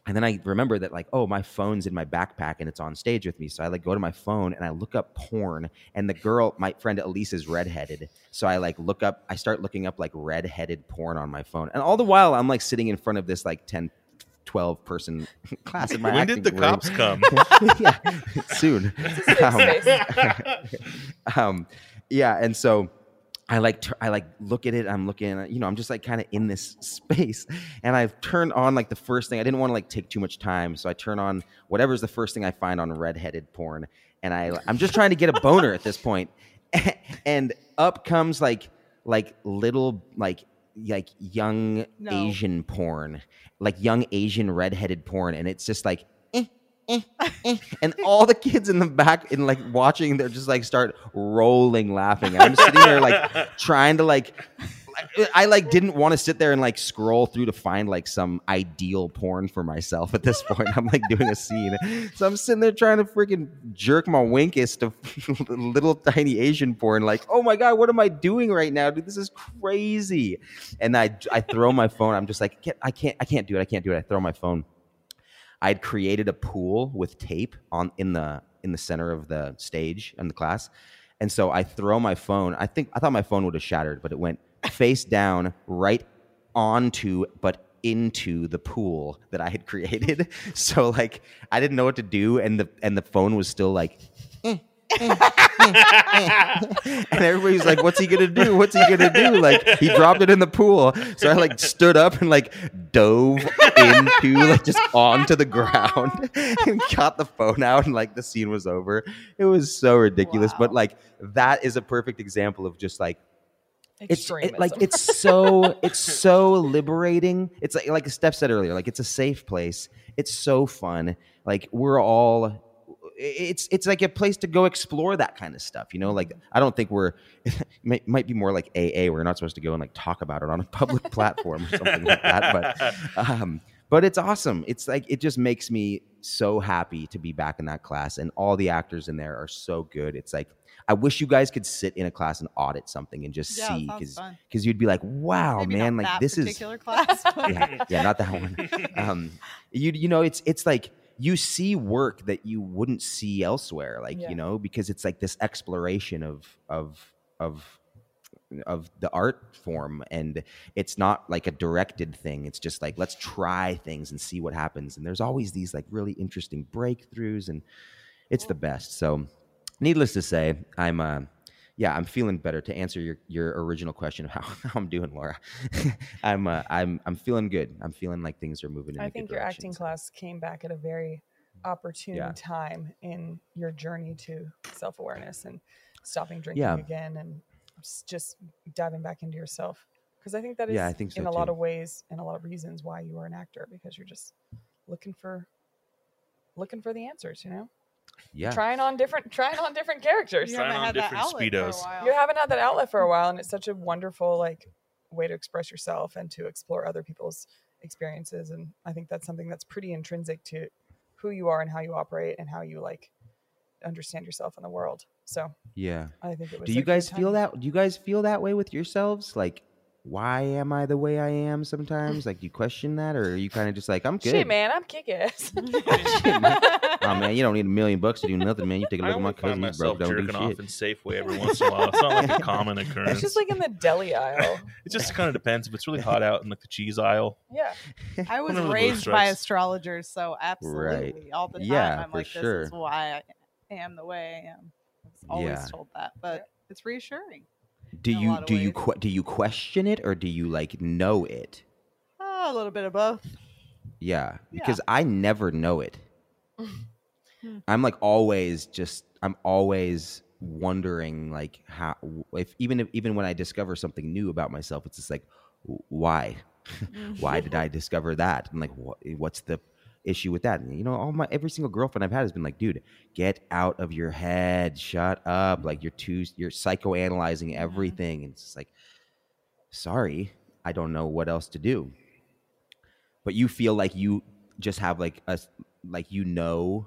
And then I remember that like, oh, my phone's in my backpack and it's on stage with me. So I like go to my phone and I look up porn. And the girl, my friend Elise, is redheaded. So I like look up, I start looking up like redheaded porn on my phone. And all the while I'm like sitting in front of this like 10, 12 person class in my when acting did the room. cops come? yeah, soon. It's a safe Um, um, yeah, and so I like tur- I like look at it. I'm looking, you know, I'm just like kind of in this space, and I've turned on like the first thing. I didn't want to like take too much time, so I turn on whatever's the first thing I find on redheaded porn, and I I'm just trying to get a boner at this point, and up comes like like little like like young No. Asian porn, like young Asian redheaded porn, and it's just like. eh, eh, eh. and all the kids in the back in like watching they're just like start rolling laughing and i'm sitting there like trying to like I like didn't want to sit there and like scroll through to find like some ideal porn for myself at this point. I'm like doing a scene. So I'm sitting there trying to freaking jerk my winkus to little tiny Asian porn. Like, oh my God, what am I doing right now? Dude, this is crazy. And I I throw my phone. I'm just like, "Can't- I can't, I can't do it. I can't do it. I throw my phone. I'd created a pool with tape on in the in the center of the stage in the class. And so I throw my phone. I think I thought my phone would have shattered, but it went face down right onto but into the pool that I had created. So like I didn't know what to do and the and the phone was still like eh, eh, eh. and everybody's like, "What's he gonna do? What's he gonna do?" Like he dropped it in the pool, so I like stood up and like dove into like just onto the ground and got the phone out, and like the scene was over. It was so ridiculous, but like that is a perfect example of just like it's it, like it's so it's so liberating. It's like like Steph said earlier, like it's a safe place. It's so fun. Like we're all it's it's like a place to go explore that kind of stuff. You know, like I don't think we're it might, might be more like AA. We're not supposed to go and like talk about it on a public platform or something like that. But um, but it's awesome. It's like it just makes me so happy to be back in that class, and all the actors in there are so good. It's like I wish you guys could sit in a class and audit something and just Yeah, see because because you'd be like, wow, Maybe man, like this is particular class. but- yeah, yeah, not that one. Um, you you know, it's it's like you see work that you wouldn't see elsewhere, like Yeah. you know, because it's like this exploration of of of of the art form and it's not like a directed thing it's just like let's try things and see what happens and there's always these like really interesting breakthroughs and it's the best so needless to say i'm uh yeah i'm feeling better to answer your your original question of how, how i'm doing laura i'm uh, i'm i'm feeling good i'm feeling like things are moving in a I think your direction, acting so- class came back at a very opportune Yeah. time in your journey to self awareness and stopping drinking Yeah. again and just diving back into yourself. Because I think that is Yeah, I think so in a lot of ways and a lot of reasons why you are an actor because you're just looking for looking for the answers. You know, yeah trying on different trying on different characters. You Trying haven't on had that different outlet for a Speedos. while. you haven't had that outlet for a while and it's such a wonderful like way to express yourself and to explore other people's experiences and i think that's something that's pretty intrinsic to who you are and how you operate and how you like understand yourself in the world so yeah i think it was do you guys feel that do you guys feel that way with yourselves like why am i the way i am sometimes like do you question that or are you kind of just like i'm good shit man i'm kick-ass oh man you don't need a million bucks to do nothing man you take a I look at my only find cousin he's broke myself don't do jerking off shit in Safeway every once in a while. It's not like a common occurrence. it's just like in the deli aisle it just kind of depends. If it's really hot out in like the cheese aisle, yeah I was One of raised by stripes. astrologers, so absolutely all the time. Yeah, I'm for like, sure. this is why I am the way I am. I was always Yeah. told that, but it's reassuring. Do you do you que- do you question it or do you like know it Oh, a little bit of both. yeah Yeah. because i never know it i'm like always just i'm always wondering like how if even if even when i discover something new about myself it's just like why why did I discover that? And like, what, what's the issue with that? And, you know, all my every single girlfriend I've had has been like, dude, get out of your head, shut up. Like you're too, you're psychoanalyzing mm-hmm. everything. And it's like, sorry, I don't know what else to do. But you feel like you just have like a, like you know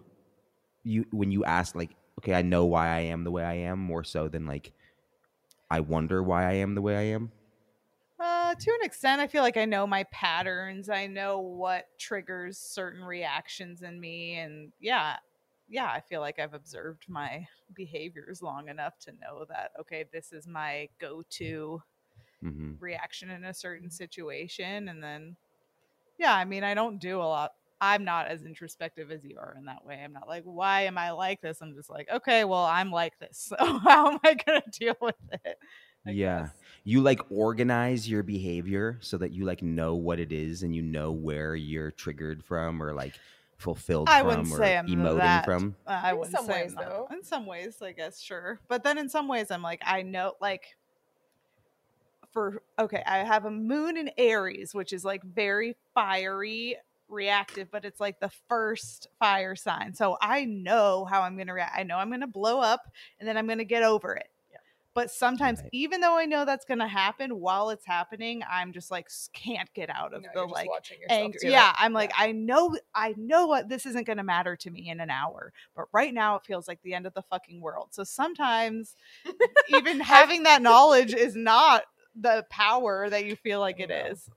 you when you ask like, okay, I know why I am the way I am, more so than like, I wonder why I am the way I am. Uh, to an extent, I feel like I know my patterns. I know what triggers certain reactions in me, and yeah, yeah, I feel like I've observed my behaviors long enough to know that okay, this is my go-to hmm reaction in a certain situation, and then yeah, I mean, I don't do a lot. I'm not as introspective as you are in that way. I'm not like, why am I like this? I'm just like, okay, well, I'm like this, so how am I gonna deal with it? I Yeah. guess. You like organize your behavior so that you like know what it is and you know where you're triggered from or like fulfilled I from wouldn't or say I'm emoting that. from. Uh, I In wouldn't some say I'm ways, though. In some ways, I guess, sure. But then in some ways, I'm like, I know, like, for okay, I have a moon in Aries, which is like very fiery, reactive, but it's like the first fire sign. So I know how I'm going to react. I know I'm going to blow up and then I'm going to get over it. Yeah. But sometimes, Right. even though I know that's going to happen while it's happening, I'm just like can't get out of No, the you're just like watching anger. Yeah, I'm like, I know, I know what this isn't going to matter to me in an hour, but right now it feels like the end of the fucking world. So sometimes, even having that knowledge is not the power that you feel like it No. is.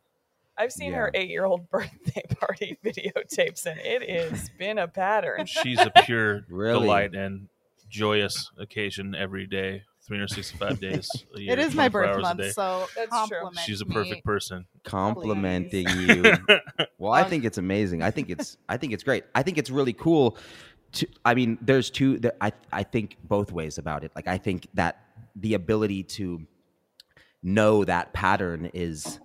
I've seen her eight-year-old birthday party videotapes, and it has been a pattern. She's a pure Really? delight and joyous occasion every day, 365 days a year. It is my 24 birth month, so That's true. She's a me. perfect person. Complimenting you. Well, I think it's amazing. I think it's I think it's great. I think it's really cool to I mean, there's two that I I think both ways about it. Like I think that the ability to know that pattern is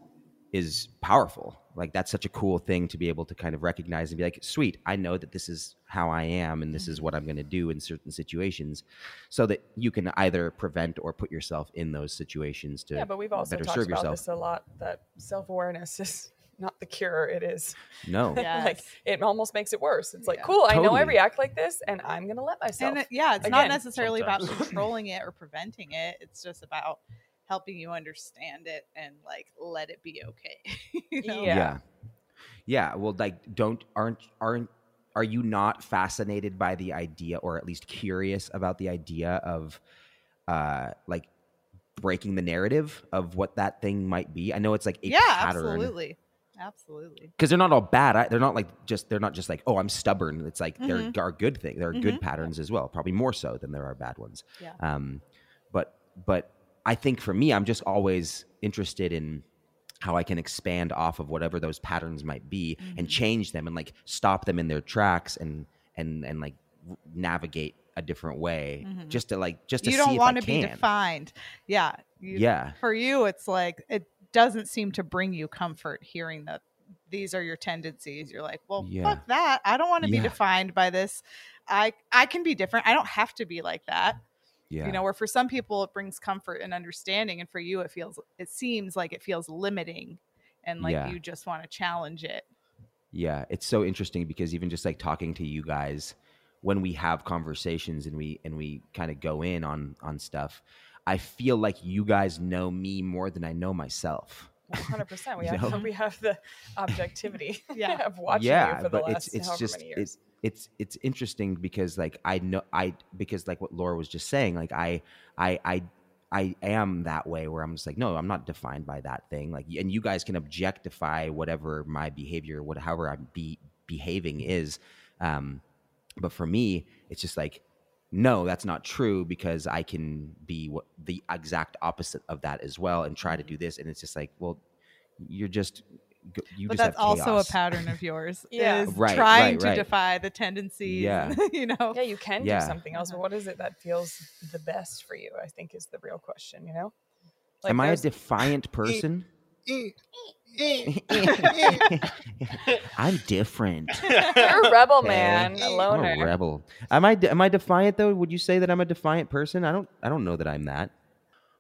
is powerful. Like that's such a cool thing to be able to kind of recognize and be like, "Sweet, I know that this is how I am and this is what I'm going to do in certain situations." So that you can either prevent or put yourself in those situations to Yeah, but we've also better talked serve about yourself. this a lot. That self-awareness is not the cure. It is No. Yeah. like it almost makes it worse. It's like, Yeah. cool, I know I react like this, and I'm gonna let uh, myself. And it, yeah, it's not Again, necessarily about controlling it or preventing it. It's just about helping you understand it and like let it be okay. you know? Yeah. yeah yeah well like don't aren't aren't are you not fascinated by the idea or at least curious about the idea of uh like breaking the narrative of what that thing might be i know it's like a yeah, pattern absolutely, absolutely. because they're not all bad I, they're not like just they're not just like oh i'm stubborn it's like Mhm. there are good things there are good Mhm. patterns as well probably more so than there are bad ones Yeah. um but but i think for me i'm just always interested in how i can expand off of whatever those patterns might be and Mhm. change them and like stop them in their tracks and and and like navigate a different way Mhm. just to like just to You don't want to be defined. Yeah. You, yeah For you, it's like it doesn't seem to bring you comfort hearing that these are your tendencies. You're like, well, Yeah. fuck that. I don't want to Yeah. be defined by this. I I can be different. I don't have to be like that. Yeah you know where for some people it brings comfort and understanding and for you it feels it seems like it feels limiting and like Yeah. you just want to challenge it Yeah, it's so interesting because even just like talking to you guys when we have conversations and we and we kind of go in on on stuff, I feel like you guys know me more than I know myself. 100. percent We You have know? we have the objectivity Yeah. of watching yeah, you for the but last it's it's just it's it's it's interesting because like I know I because like what Laura was just saying, like I I I I am that way where I'm just like, no, I'm not defined by that thing. Like, and you guys can objectify whatever my behavior, whatever I'm be behaving is. Um, but for me, it's just like, no, that's not true because I can be what the exact opposite of that as well and try to do this. And it's just like, well, you're just you but just that's have also a pattern of yours Yeah. is Right, trying right, to defy the tendencies Yeah. you know yeah, you can Yeah. do something else, but what is it that feels the best for you? I think is the real question. You know, Am I a defiant person? I'm different. You're a rebel, Okay. man, a I'm loner. a rebel. Am I? Am I defiant though? Would you say that I'm a defiant person? I don't. I don't know that I'm that.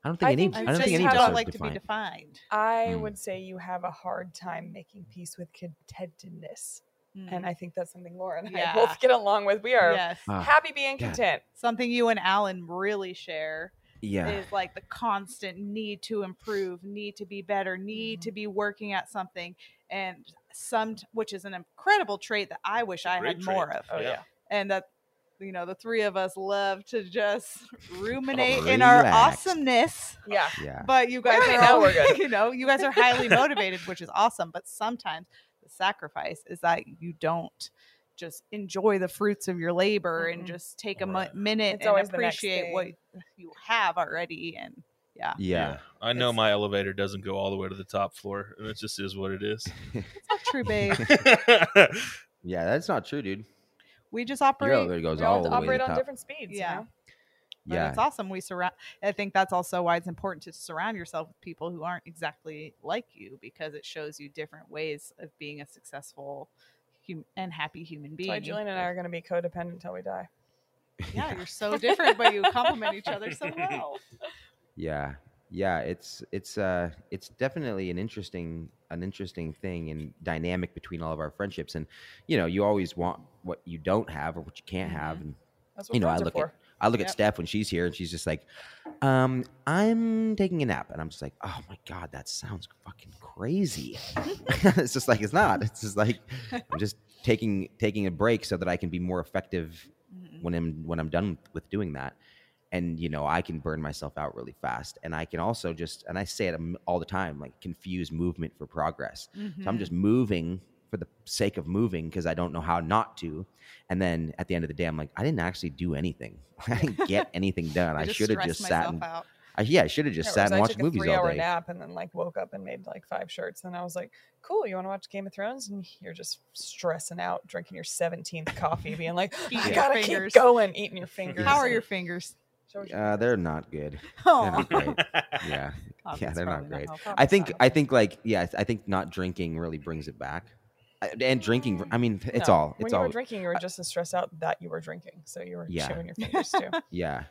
I don't think I any. think I you don't just think any of a- us don't are like to be defined I Hmm. would say you have a hard time making peace with contentedness, and Mm. I think that's something Laura and I both get along with. We are yes Ah, happy being God. content. something you and alan really share yeah. is like the constant need to improve, need to be better, need Mm-hmm. to be working at something, and some which is an incredible trait that I wish I Great had trait. more of, Oh Yeah. yeah. and that you know, the three of us love to just ruminate in our awesomeness. Yeah. Yeah. But you guys already are know all, we're good. you know, you guys are highly motivated, which is awesome. But sometimes the sacrifice is that you don't just enjoy the fruits of your labor and Mm-mm. just take a mi- Right. minute It's and always the next appreciate what you have already. And yeah, Yeah. I know It's- my elevator doesn't go all the way to the top floor, and it just is what it is. it's not true, babe. Yeah, that's not true, dude. We just Your operate. elevator goes We all all the operate the on top. different speeds. Yeah. You know? Yeah. it's awesome. We surround. I think that's also why it's important to surround yourself with people who aren't exactly like you because it shows you different ways of being a successful hum- and happy human being. That's why Julian and I are going to be codependent until we die. yeah, you're so different, but you complement each other so well. Yeah. Yeah, it's it's uh it's definitely an interesting an interesting thing and dynamic between all of our friendships and you know, you always want what you don't have or what you can't have Mhm. and you know, I look for. at I look at Steph when she's here and she's just like, um, I'm taking a nap. And I'm just like, oh my God, that sounds fucking crazy. it's just like, it's not. It's just like, I'm just taking taking a break so that I can be more effective Mhm. when I'm when I'm done with doing that. And you know, I can burn myself out really fast. And I can also just, and I say it um, all the time, like confuse movement for progress. So I'm just moving for the sake of moving because I don't know how not to. And then at the end of the day, I'm like, I didn't actually do anything. I didn't get anything done. I, should have stressed just sat and out. I, yeah, I should have just Yeah, sat whereas and I watched took a movies all three-hour day. nap and then like woke up and made like five shirts, and I was like, "Cool, you want to watch Game of Thrones?" And you're just stressing out, drinking your 17th coffee, being like, Eating "I gotta fingers. keep going," eating your fingers. How are your fingers? Uh, they're not good. They're Oh, not great. Yeah, Oh, yeah, they're not great. helpful. I think. I think like yeah, I think not drinking really brings it back. And drinking, I mean, it's No, all When it's you all were drinking, you were just as stressed out that you were drinking, so you were Yeah. chewing your fingers too. yeah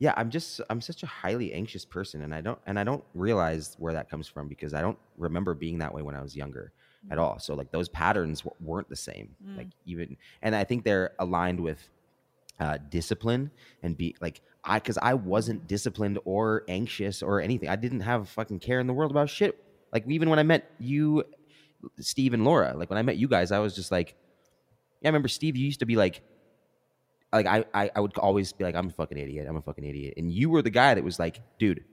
yeah i'm just i'm such a highly anxious person and i don't and i don't realize where that comes from because i don't remember being that way when i was younger at all so like those patterns w- weren't the same Mm. like even and i think they're aligned with uh discipline and be like i because i wasn't disciplined or anxious or anything i didn't have a fucking care in the world about shit like even when i met you steve and laura like when i met you guys i was just like yeah i remember steve you used to be like like I, I I would always be like I'm a fucking idiot. I'm a fucking idiot. And you were the guy that was like, dude,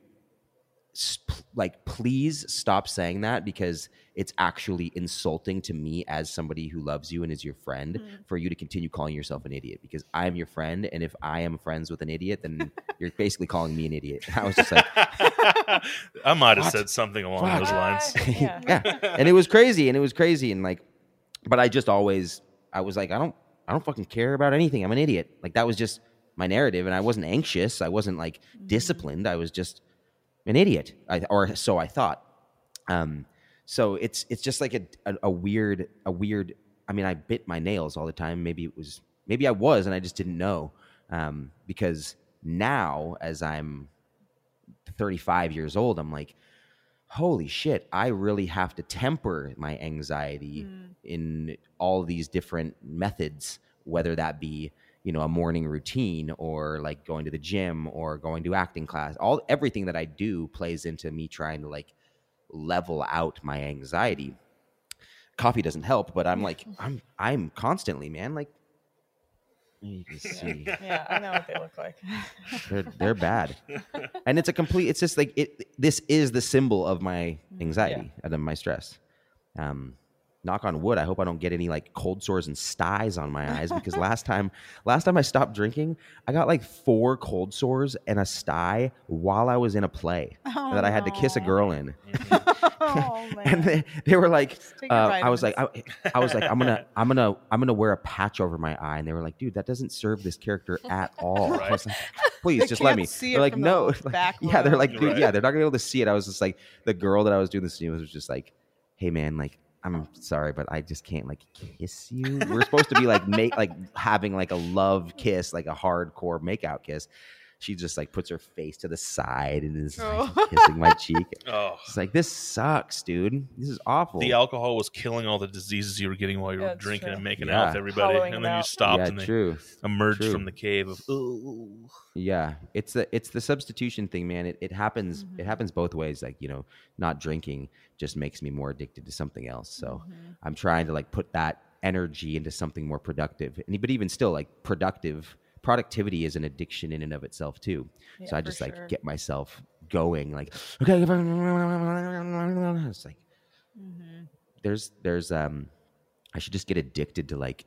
like please stop saying that because it's actually insulting to me as somebody who loves you and is your friend Mm. for you to continue calling yourself an idiot because I'm your friend and if I am friends with an idiot then you're basically calling me an idiot. I was just like, I might have said something along Fuck. those lines. Uh, yeah. yeah. And it was crazy and it was crazy and like but I just always I was like I don't I don't fucking care about anything. I'm an idiot. Like that was just my narrative and I wasn't anxious. I wasn't like disciplined. I was just an idiot. I, or so I thought. Um so it's it's just like a, a a weird a weird I mean I bit my nails all the time. Maybe it was maybe I was and I just didn't know. Um because now as I'm 35 years old, I'm like holy shit, I really have to temper my anxiety Mm. in all these different methods, whether that be you know a morning routine or like going to the gym or going to acting class. All everything that I do plays into me trying to like level out my anxiety. Coffee doesn't help, but I'm like I'm I'm constantly man like you can see yeah, I know what they look like. they're they're bad and it's a complete it's just like it this is the symbol of my anxiety and of my stress um knock on wood i hope i don't get any like cold sores and styes on my eyes because last time last time i stopped drinking i got like four cold sores and a sty while i was in a play Oh, that i had to kiss a girl in oh, and they, they were like uh, I was like, I, I, was like I'm gonna, I'm gonna, I'm gonna wear a patch over my eye, and they were like, dude, that doesn't serve this character at all. Like, please They just let me. see They're like, the no, back yeah, they're like, dude, Right. yeah, they're not gonna be able to see it. I was just like, the girl that I was doing the scene with was just like, hey man, like, I'm sorry, but I just can't like kiss you. We're supposed to be like make like having like a love kiss, like a hardcore makeout kiss. She just like puts her face to the side and is like, Oh. kissing my cheek. Oh, It's like this sucks, dude. This is awful. the alcohol was killing all the diseases you were getting while you were Yeah, it's drinking true. and making Yeah. out with everybody, Hollowing and then you stopped yeah, and they true. emerged True. from the cave of. Ooh. Yeah, it's the it's the substitution thing, man. It it happens Mhm. it happens both ways. Like you know, not drinking just makes me more addicted to something else. So Mhm. I'm trying to like put that energy into something more productive. And but even still, like productive productivity is an addiction in and of itself too. Yeah, so I just like sure. get myself going. Like okay, it's like Mhm. there's there's um I should just get addicted to like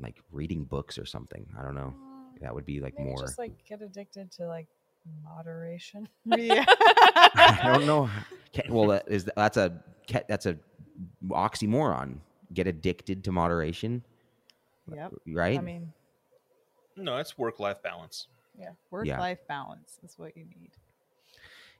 like reading books or something. I don't know. That would be like Maybe more. just like get addicted to like moderation. Yeah. I don't know. Well, that is that's a that's a oxymoron. Get addicted to moderation, Yep. right? I mean, No, it's work life balance. Yeah. Work life balance is what you need.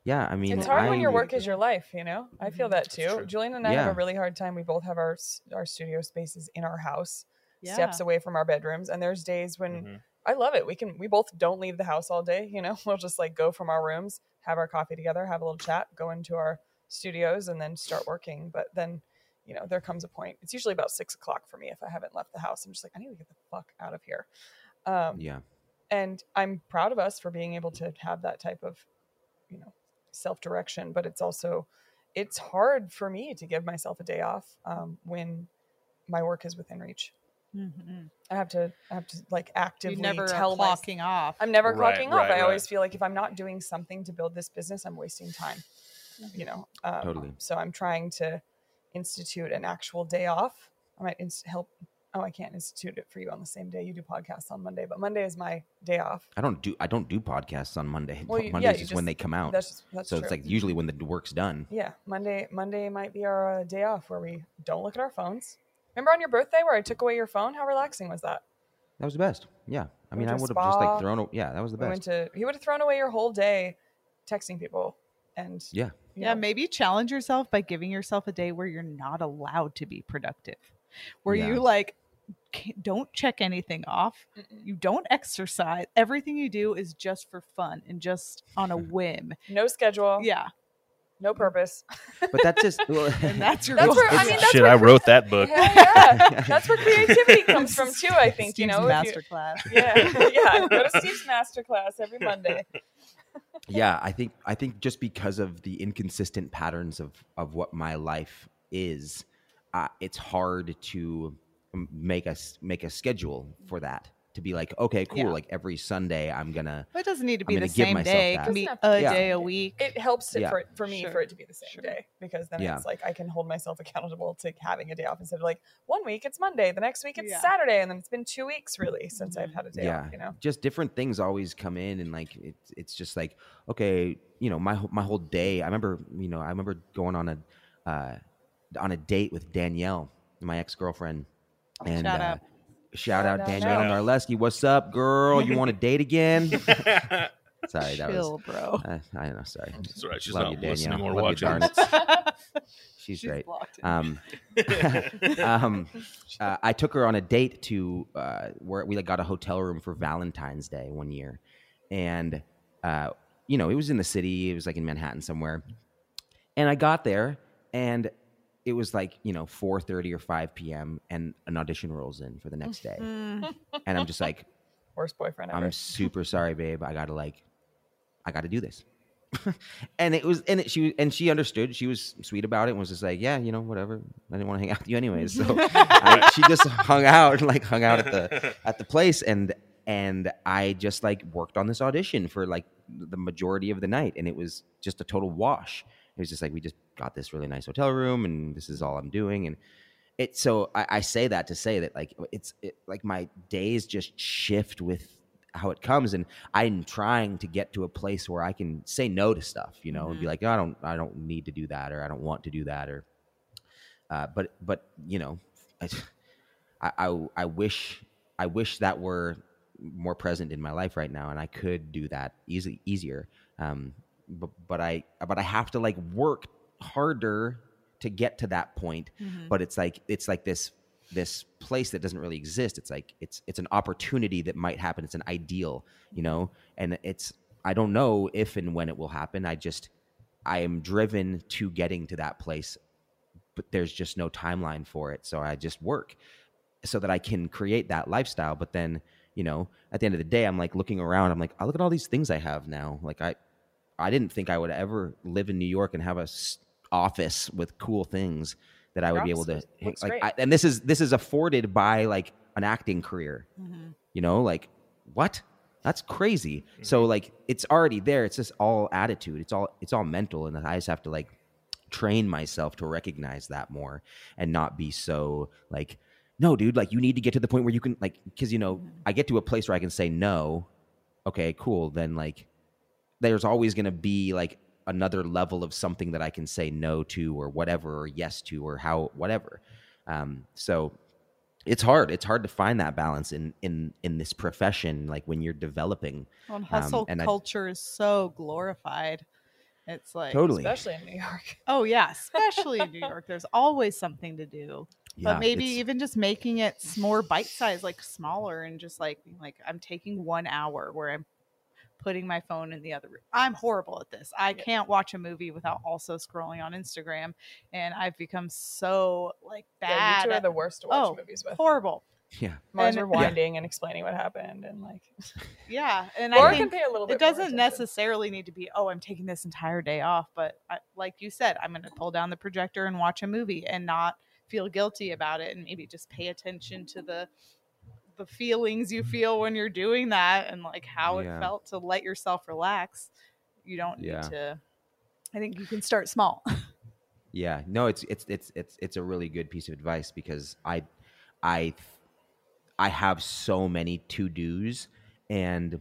yeah. I mean, it's hard when your work is your life. You know, I feel Mhm. that too. Julian and I have a really hard time. We both have our our studio spaces in our house, Yeah. steps away from our bedrooms, and there's days when Mhm. I love it. We can we both don't leave the house all day, you know. We'll just like go from our rooms, have our coffee together, have a little chat, go into our studios and then start working. But then, you know, there comes a point. It's usually about six o'clock for me if I haven't left the house. I'm just like, I need to get the fuck out of here. Um Yeah. and I'm proud of us for being able to have that type of, you know, self-direction, but it's also it's hard for me to give myself a day off um, when my work is within reach. Mhm. I have to I have to like actively You never tell are myself clocking off. I'm never Right, clocking off. right, I always feel like if I'm not doing something to build this business, I'm wasting time. You know, um, Totally. So I'm trying to institute an actual day off. I might ins- help. Oh, I can't institute it for you on the same day. You do podcasts on Monday, but Monday is my day off. I don't do I don't do podcasts on Monday. Well, you- yeah, Monday's you just when they come out. That's just, that's so true. it's like usually when the work's done. yeah, Monday. Monday might be our uh, day off where we don't look at our phones. Remember on your birthday where I took away your phone? How relaxing was that? That was the best. Yeah. I mean, I would have just like thrown. a- Yeah, that was the We went best. to. He would have thrown away your whole day, texting people, and Yeah. yeah, know, maybe challenge yourself by giving yourself a day where you're not allowed to be productive. Where Yeah. you like ca- don't check anything off. mm-mm. You don't exercise. Everything you do is just for fun and just on a whim. no schedule, Yeah. no purpose. But that's just. And that's your That's goal. where I mean. That's Shit, where I wrote that book. Hell yeah. That's where creativity comes from too. I think you know. if you- yeah, yeah. Go to Steve's masterclass every Monday. yeah i think i think just because of the inconsistent patterns of of what my life is uh, it's hard to m- make us make a schedule for that to be like okay cool Yeah. like every sunday i'm gonna it doesn't need to be the same myself day. It can be a Yeah. day a week. It helps it Yeah. for for me for it to be the same Sure. day because then Yeah. it's like I can hold myself accountable to having a day off instead of like one week it's Monday, the next week it's Yeah. Saturday, and then it's been two weeks really since I've Mhm. had a day yeah off. You know. just different things always come in and like it's it's just like okay you know my my whole day i remember you know i remember going on a uh on a date with danielle my ex-girlfriend and Shout uh, out. shout Shout out out. danielle Shout out. narleski what's up girl you want to date again sorry that was Chill, bro. Uh, I don't know. Sorry. That's all right. She's Love not you, Danielle. listening or Love you, watching. She's, She's great. Um, um, uh, I took her on a date to uh, where we like, got a hotel room for Valentine's Day one year, and uh, you know it was in the city. It was like in Manhattan somewhere, and I got there and it was like you know 4.30 or 5 p.m and an audition rolls in for the next day Mm. and i'm just like Worst boyfriend ever. I'm super sorry, babe. I gotta like, I gotta do this. and it was, and it, she and she understood. She was sweet about it and was just like, yeah, you know, whatever. I didn't want to hang out with you anyways, so I, she just hung out, like hung out at the at the place, and and I just like worked on this audition for like the majority of the night, and it was just a total wash. It was just like we just got this really nice hotel room, and this is all I'm doing, and it so I, I say that to say that like it's it, like my days just shift with how it comes. And i'm trying to get to a place where i can say no to stuff you know and be Mhm. like i don't i don't need to do that or i don't want to do that or uh, but but you know I, I I i wish i wish that were more present in my life right now and i could do that easy easier. Um but but i but i have to like work harder to get to that point. Mhm. but it's like it's like this this place that doesn't really exist. It's like it's it's an opportunity that might happen. It's an ideal you know? And it's i don't know if and when it will happen. I just i am driven to getting to that place but there's just no timeline for it. So i just work so that i can create that lifestyle. But then you know at the end of the day i'm like looking around. I'm like i look at all these things i have now. Like i i didn't think i would ever live in new york and have a s- office with cool things that i would be able to looks like. I, and this is this is afforded by like an acting career Mhm. you know like what? That's crazy. So like it's already there. It's just all attitude. It's all it's all mental, and I just have to like train myself to recognize that more and not be so like no dude like you need to get to the point where you can like because you know i get to a place where i can say no okay cool then like there's always going to be like another level of something that i can say no to or whatever or yes to or how whatever um, so it's hard it's hard to find that balance in in in this profession like when you're developing Well, and hustle Um, and I- culture is so glorified. It's like totally especially in New York. Oh yeah, especially in New York. There's always something to do. Yeah, but maybe even just making it more bite sized, like smaller, and just like like I'm taking one hour where I'm putting my phone in the other room. I'm horrible at this. I Yeah. can't watch a movie without also scrolling on Instagram, and I've become so like Yeah, bad. you two are the worst to watch oh, movies with. horrible. yeah Mars and- are winding and explaining what happened, and like Yeah, and Laura I can think pay a little bit. it doesn't necessarily need to be oh i'm taking this entire day off but I, like you said i'm going to pull down the projector and watch a movie and not feel guilty about it and maybe just pay attention to the the feelings you mm-hmm. feel when you're doing that and like how Yeah. it felt to let yourself relax you don't need Yeah. to i think you can start small Yeah, no, it's it's it's it's it's a really good piece of advice because I I I have so many to dos and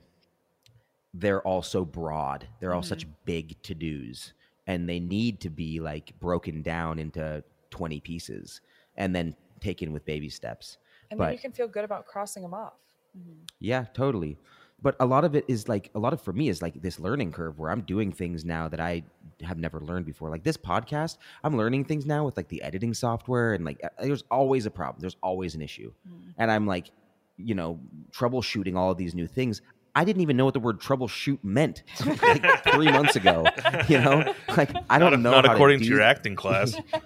they're all so broad. They're all mm-hmm. such big to dos and they need to be like broken down into 20 pieces and then taken with baby steps. And then you can feel good about crossing them off. Mm-hmm. Yeah, totally. But a lot of it is like a lot of for me is like this learning curve where I'm doing things now that I have never learned before. Like this podcast, I'm learning things now with like the editing software and like uh, uh there's always a problem. There's always an issue. Mm-hmm. And I'm like, you know, troubleshooting all of these new things. I didn't even know what the word troubleshoot meant like three months ago. You know, like I don't not, know. Not how according to, to, do your acting class.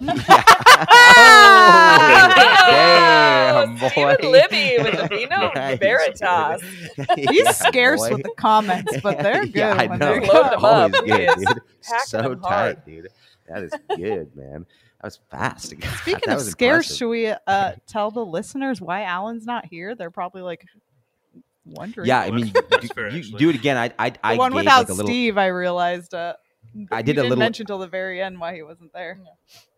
Damn, Oh, Stephen boy. Libby with the Vino Nice, Veritas. dude. he's Yeah, scarce boy. with the comments but they're good yeah, I know. they're good. them Always up. good, dude. So them hard. tight, dude. That is good, man. That was fast. God, Speaking that of was scarce, impressive. should we uh, tell the listeners why Alan's not here? They're probably like wondering. Yeah, I mean, That's you, fair, you actually. do it again. I, I, the I one gave without like a little. Steve, I realized. Uh, I did a little- mention till the very end why he wasn't there.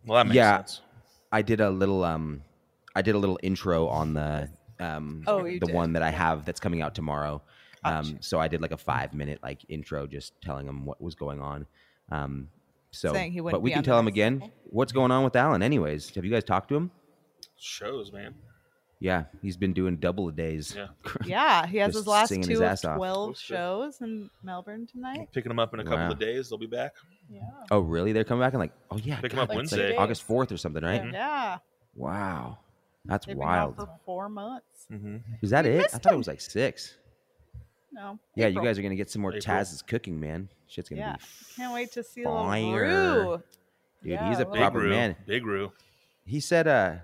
Well, that makes Yeah. sense. I did a little. Um, I did a little intro on the. Um, Oh, you the did. one that I have that's coming out tomorrow. Gotcha. Um, so I did like a five minute like intro, just telling him what was going on. Um, so, Saying he wouldn't but we can tell him again what's going on with Alan. Anyways, have you guys talked to him? Shows, man. Yeah, he's been doing double a days. Yeah. Yeah, he has Just his last singing two his of ass off. twelve shows in Melbourne tonight. Picking them up in a couple Wow. of days. They'll be back. Yeah. Oh, really? They're coming back and like, oh yeah, Pick 'em God, up that's Wednesday. like August fourth or something, right? Yeah, Wow, that's they've been wild. out for four months. Mm-hmm. Is that We it? I missed thought it was like six. No, Yeah, April. you guys are gonna get some more April. Taz's cooking, man. Shit's gonna Yeah, be can't wait to see a little Fire. Rue. dude. Yeah, he's a Big proper Roo. man. Big Roo. He said, uh,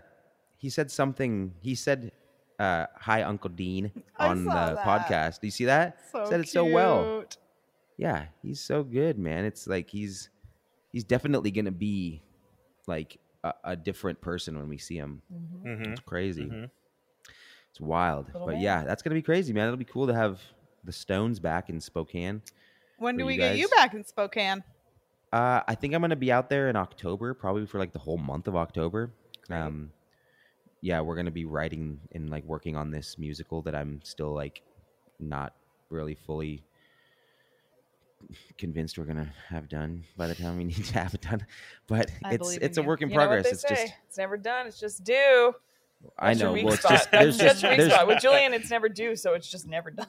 he said something. He said, uh, "Hi, Uncle Dean" on the that. podcast. Do you see that? So said it so well. Yeah, he's so good, man. It's like he's he's definitely gonna be like a, a different person when we see him. Mhm. Mm-hmm. It's crazy. Mhm. It's wild. Little but man. yeah, that's gonna be crazy, man. It'll be cool to have the Stones back in Spokane. When For do you we get you back in Spokane? Uh, I think I'm gonna be out there in October, probably for like the whole month of October. Great. Um, yeah, we're gonna be writing and like working on this musical that I'm still like not really fully convinced we're gonna have done by the time we need to have it done. But I it's it's a you. work in You progress. it's say? just it's never done. It's just due. I That's your know. weak Well, it's spot. just there's just just your weak there's spot. With Julian, it's never due, so it's just never done.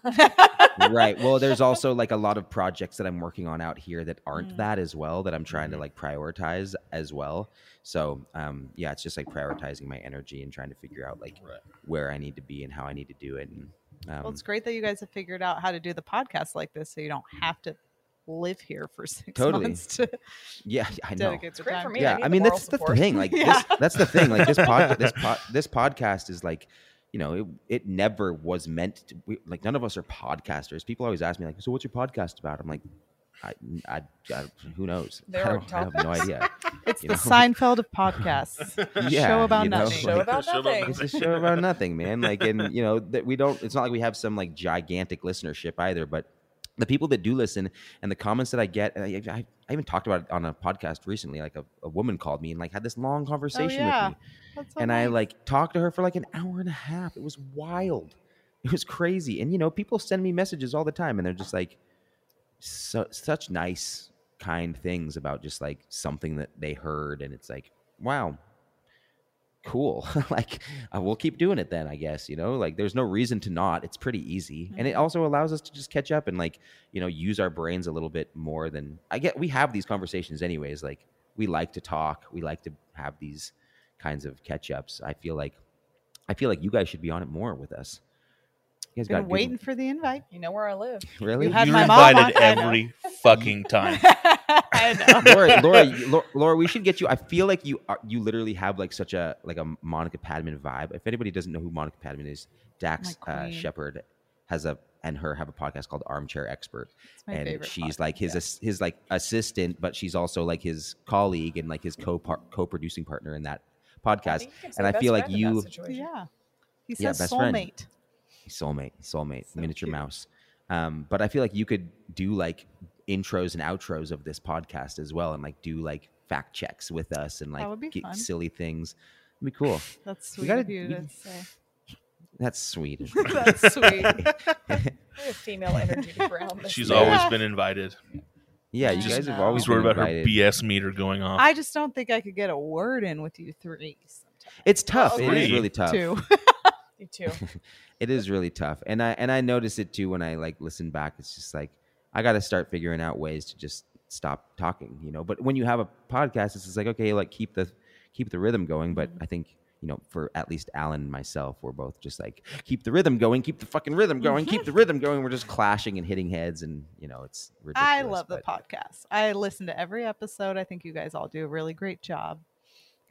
right. Well, there's also like a lot of projects that I'm working on out here that aren't Mm. that as well that I'm trying to Mhm. like prioritize as well. So, um, yeah, it's just like prioritizing my energy and trying to figure out like Right. where I need to be and how I need to do it. And um, well, it's great that you guys have figured out how to do the podcast like this, so you don't have to live here for six Totally. months to yeah, I know. It's great time. for me. Yeah, need I mean moral that's that's the thing. Like Yeah. this, that's the thing. Like this pod, this pod, this podcast is like, you know, it, it never was meant to. We, like none of us are podcasters. People always ask me like, so what's your podcast about? I'm like, I, I, I who knows? There I, don't, I have no idea. It's You the know? Seinfeld of podcasts. Yeah, Show about you know, nothing. Show like- about Show about nothing. it's a show about nothing, man. Like, and you know that we don't. It's not like we have some like gigantic listenership either. But the people that do listen and the comments that I get, and I, I, I even talked about it on a podcast recently. Like a, a woman called me and like had this long oh, conversation Oh, yeah. with me, so and I like talked to her for like an hour and a half. It was wild. It was crazy. And you know, people send me messages all the time, and they're just like so, such nice, kind things about just like something that they heard, and it's like, wow, cool. like, uh, we'll keep doing it then, I guess. You know, like there's no reason to not. It's pretty easy, and it Mhm. also allows us to just catch up and like you know use our brains a little bit more than I get. We have these conversations anyways. Like we like to talk. We like to have these kinds of catch ups. I feel like I feel like you guys should be on it more with us. You guys been got waiting for the invite. You know where I live. really. You had You're my mom on- invited I every fucking time. I know. Laura, Laura, Laura, Laura, we should get you. I feel like you are, you literally have like such a like a Monica Padman vibe. If anybody doesn't know who Monica Padman is, Dax My uh. Shepard has a and her have a podcast called Armchair Expert, It's my and she's podcast, like his yeah. ass- his like assistant, but she's also like his colleague and like his co co producing partner in that podcast. think you can say and I feel like friend in that you- Yeah. He Yeah, says best friend. Soulmate. soulmate, soulmate, So miniature cute. mouse. Um, but I feel like you could do like intros and outros of this podcast as well, and like do like fact checks with us and like get fun. silly things. It'd be cool. That's We sweet gotta- of you we- to say. That's sweet. That's sweet. Female energy to ground this. She's thing. always Yeah. been invited. yeah, you Just guys have always worried been about her. BS meter going off. I just don't think I could get a word in with you three. Sometimes. It's tough. It is Three. really tough. Two. You too. It is really tough, and I and I notice it too when I like listen back. It's just like I got to start figuring out ways to just stop talking, you know. But when you have a podcast, it's just like okay, like keep the keep the rhythm going. But mm-hmm. I think you know, for at least Alan and myself, we're both just like keep the rhythm going, keep the fucking rhythm going, keep the mm-hmm. rhythm going. We're just clashing and hitting heads, and you know, it's ridiculous. I love the podcast. I listen to every episode. I think you guys all do a really great job.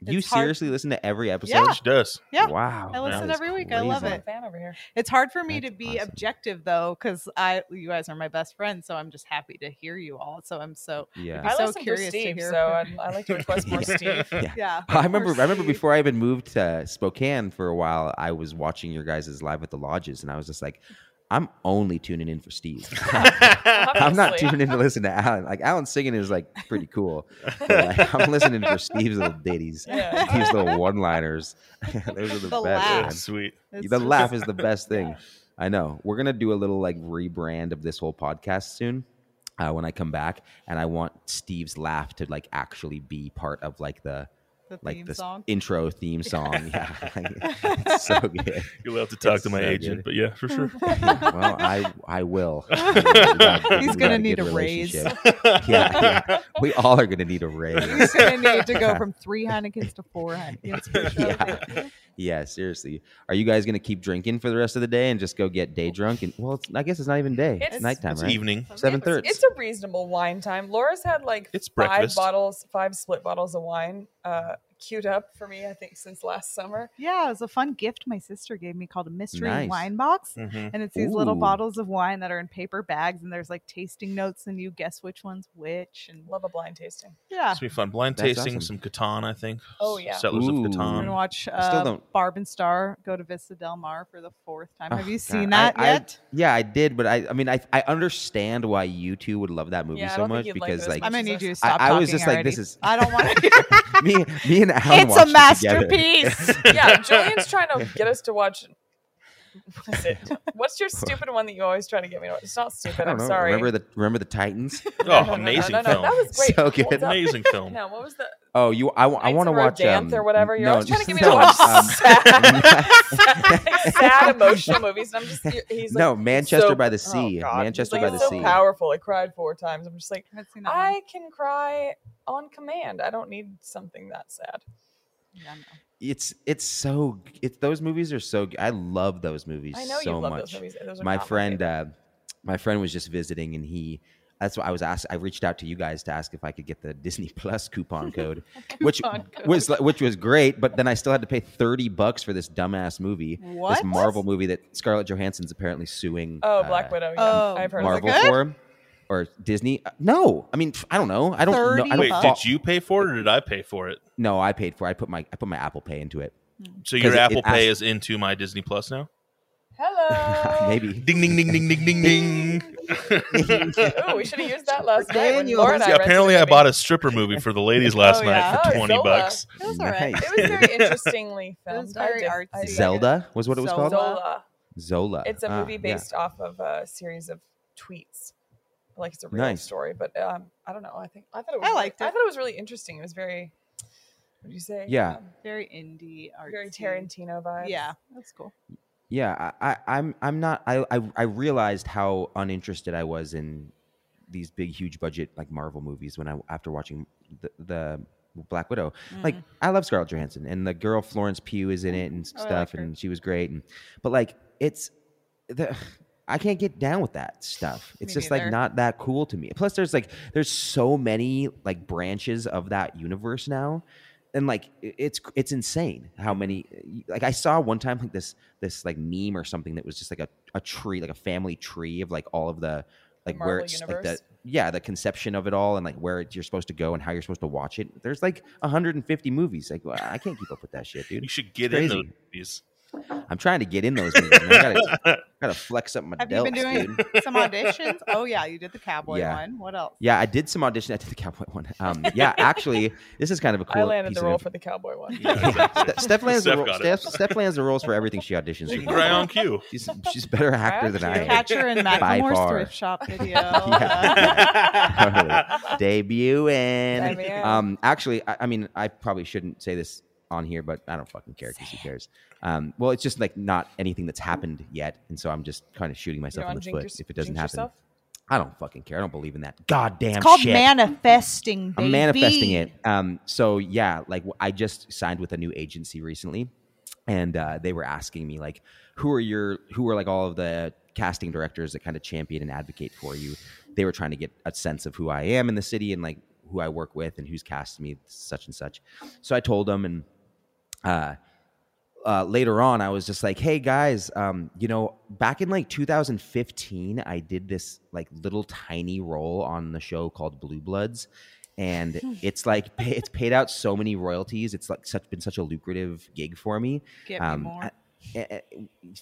You it's hard- seriously listen to every episode? Yeah. She does. Yeah. Wow. I listen every week. I love crazy. I'm a fan over here. It's hard for me That's to be awesome. objective though, because I you guys are my best friends, so I'm just happy to hear you all. So I'm so Yeah. I'm I so listen curious to Steve, hear so I'd, I like to request more Steve. yeah. yeah. I remember. Poor I remember before I even moved to Spokane for a while. I was watching your guys' live at the lodges, and I was just like, "I'm only tuning in for Steve. I'm not tuning in to listen to Alan. Like Alan singing is like pretty cool. But, like, I'm listening for Steve's little ditties, Yeah. Steve's little one-liners. Those are the, The best. laugh. man. Sweet. It's the just- laugh is the best thing. Yeah. I know. We're gonna do a little like rebrand of this whole podcast soon. Uh, when I come back, and I want Steve's laugh to like actually be part of like the the like theme the song. intro theme song. Yeah, it's so good. You'll have to talk It's to my so agent, good. but yeah, for sure. well, I I will. Got- He's gonna got a need a raise. yeah, yeah, we all are gonna need a raise. He's gonna need to go from three Heinekens to four Heinekens. for sure. yeah. Yeah, seriously. Are you guys gonna keep drinking for the rest of the day and just go get day drunk? And well, it's, I guess it's not even day. It's, It's- nighttime, It's right? evening. Seven It's- thirty. It's a reasonable wine time. Laura's had like It's five breakfast. bottles, five split bottles of wine uh, queued up for me. I think since last summer. Yeah, it was a fun gift my sister gave me called a mystery Nice. wine box. Mhm. And it's these little bottles of wine that are in paper bags, and there's like tasting notes, and you guess which one's which. And Love a blind tasting. yeah, It's gonna be fun. Blind That's tasting, awesome. some Catan, I think. Oh, yeah. Settlers Ooh. of we're Catan. gonna watch I still uh, don't- Barb and Star go to Vista Del Mar for the fourth time. Oh, Have you God, seen that I- yet? Yeah, I did, but I I mean I I understand why you two would love that movie Yeah, so much you'd like because like I'm gonna need you to I- stop. I was talking just like, this is- I don't want to hear. me me and Alan it's a watched it masterpiece. Yeah, Julian's trying to get us to watch. What is it? What's your stupid one that you always try to get me to watch? It's not stupid. I'm know. sorry. Remember the remember the Titans? Oh, No, no, no, amazing no, no, film. That was great. So good. Amazing film. No, what was the Oh, you I, wa- I want to watch Rodanthe um, or whatever? You're no, always trying to just- get me to watch um, sad, sad emotional movies. And I'm just he's like, no, Manchester so- by the oh, Sea. God. Manchester He's by the so Sea. powerful. I cried four times. I'm just like, haven't seen that. I can cry on command. I don't need something that sad. Yeah, no. It's it's so it's those movies are so I love those movies I know so you love much. those movies. Those are my friend favorite. uh, my friend was just visiting and he that's what I was asked I reached out to you guys to ask if I could get the Disney Plus coupon code which code. was which was great but then I still had to pay 30 bucks for this dumbass movie What? this Marvel movie that Scarlett Johansson's apparently suing oh, uh, Black Widow. Yeah, Oh, I've heard Was it Marvel of it. for or Disney. Uh, No, I mean I don't know. I don't know. I don't Wait, bucks. fo- did you pay for it or did I pay for it? No, I paid for. it. I put my I put my Apple Pay into it. So 'Cause your it- it Apple Pay asked- is into my Disney Plus now? Hello. Maybe. Ding ding ding ding ding ding ding. Oh, we should have used that last night. When Daniel. Laura and Yeah, apparently I bought a stripper movie for the ladies last Oh, night yeah. for Oh, twenty Zola. bucks. It was all right. Nice. It was very interestingly filmed. was very I did- I artsy. Zelda was what it was Zola. called. Zola. Zola. It's a Ah, movie yeah. based off of a series of tweets. Like it's a real Nice. story, but um, I don't know. I think I thought it was. I really- liked I thought it was really interesting. It was very. What do you say? Yeah. Um, Very indie art. very Tarantino vibes. Yeah, that's cool. Yeah, I, I, I'm I'm not. I, I I realized how uninterested I was in these big, huge budget like Marvel movies when I after watching the, the Black Widow. Like I love Scarlett Johansson and the girl Florence Pugh is in it and Oh, like stuff, and she was great. And but like it's the I can't get down with that stuff. It's Me just like not that cool to me. Plus, there's like there's so many like branches of that universe now. And like it's it's insane how many like I saw one time like this this like meme or something that was just like a, a tree like a family tree of like all of the like where Marvel it's like the yeah the conception of it all and like where it's, you're supposed to go and how you're supposed to watch it. There's like 150 movies. Like well, I can't keep up with that shit, dude. You should get It's in those movies. I'm trying to get in those movies. I gotta, gotta flex up my Have you delts, been doing dude. some auditions? Oh yeah, you did the cowboy Yeah. one. What else? Yeah, I did some audition. I did the cowboy one. Um, yeah, actually, this is kind of a cool. I landed piece the role inf- for the cowboy one. Yeah, exactly. Ste- Steph lands the Steph role, got. Steph, Steph lands the roles for everything she auditions You for. can cry on cue. She's she's a better actor than I am. Catcher in By Macklemore's thrift shop video. Debuting. Debut. Um, actually, I, I mean, I probably shouldn't say this on here, but I don't fucking care because who cares? Um, well, it's just like not anything that's happened yet, and so I'm just kind of shooting myself in the foot if it doesn't happen. yourself? I don't fucking care. I don't believe in that goddamn It's called shit. manifesting. Baby. I'm manifesting it. Um, so yeah, like I just signed with a new agency recently, and uh, they were asking me like, who are your, who are like all of the casting directors that kind of champion and advocate for you? They were trying to get a sense of who I am in the city and like who I work with and who's cast me, such and such. So I told them, and uh, uh, later on, I was just like, "Hey guys, um, you know, back in like 2015, I did this like little tiny role on the show called Blue Bloods, and it's like pay, it's paid out so many royalties. It's like such been such a lucrative gig for me. Get me Um, more.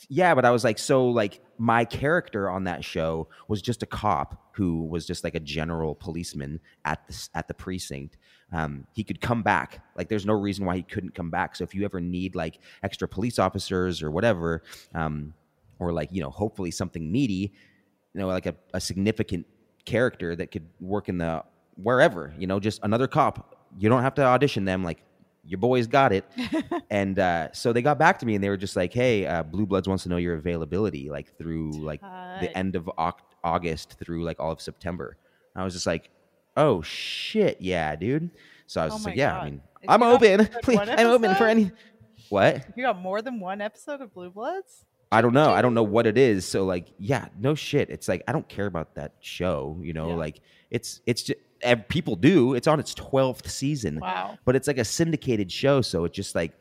Yeah, but I was like, so like my character on that show was just a cop who was just like a general policeman at the at the precinct. Um, he could come back. Like, there's no reason why he couldn't come back. So if you ever need like extra police officers or whatever, um, or like you know, hopefully something meaty, you know, like a, a significant character that could work in the wherever, you know, just another cop. You don't have to audition them. Like your boys got it. and uh, so they got back to me and they were just like, "Hey, uh, Blue Bloods wants to know your availability, like through like the end of August through like all of September." I was just like, "Oh shit, yeah, dude." So I was Oh just like, "Yeah, God. I mean, If I'm open. Please, I'm open for any." What? You got more than one episode of Blue Bloods? I don't know. I don't know what it is. So like, yeah, no shit. It's like I don't care about that show. You know, Yeah. like it's it's just people do. It's on its twelfth season, Wow. but it's like a syndicated show. So it just like,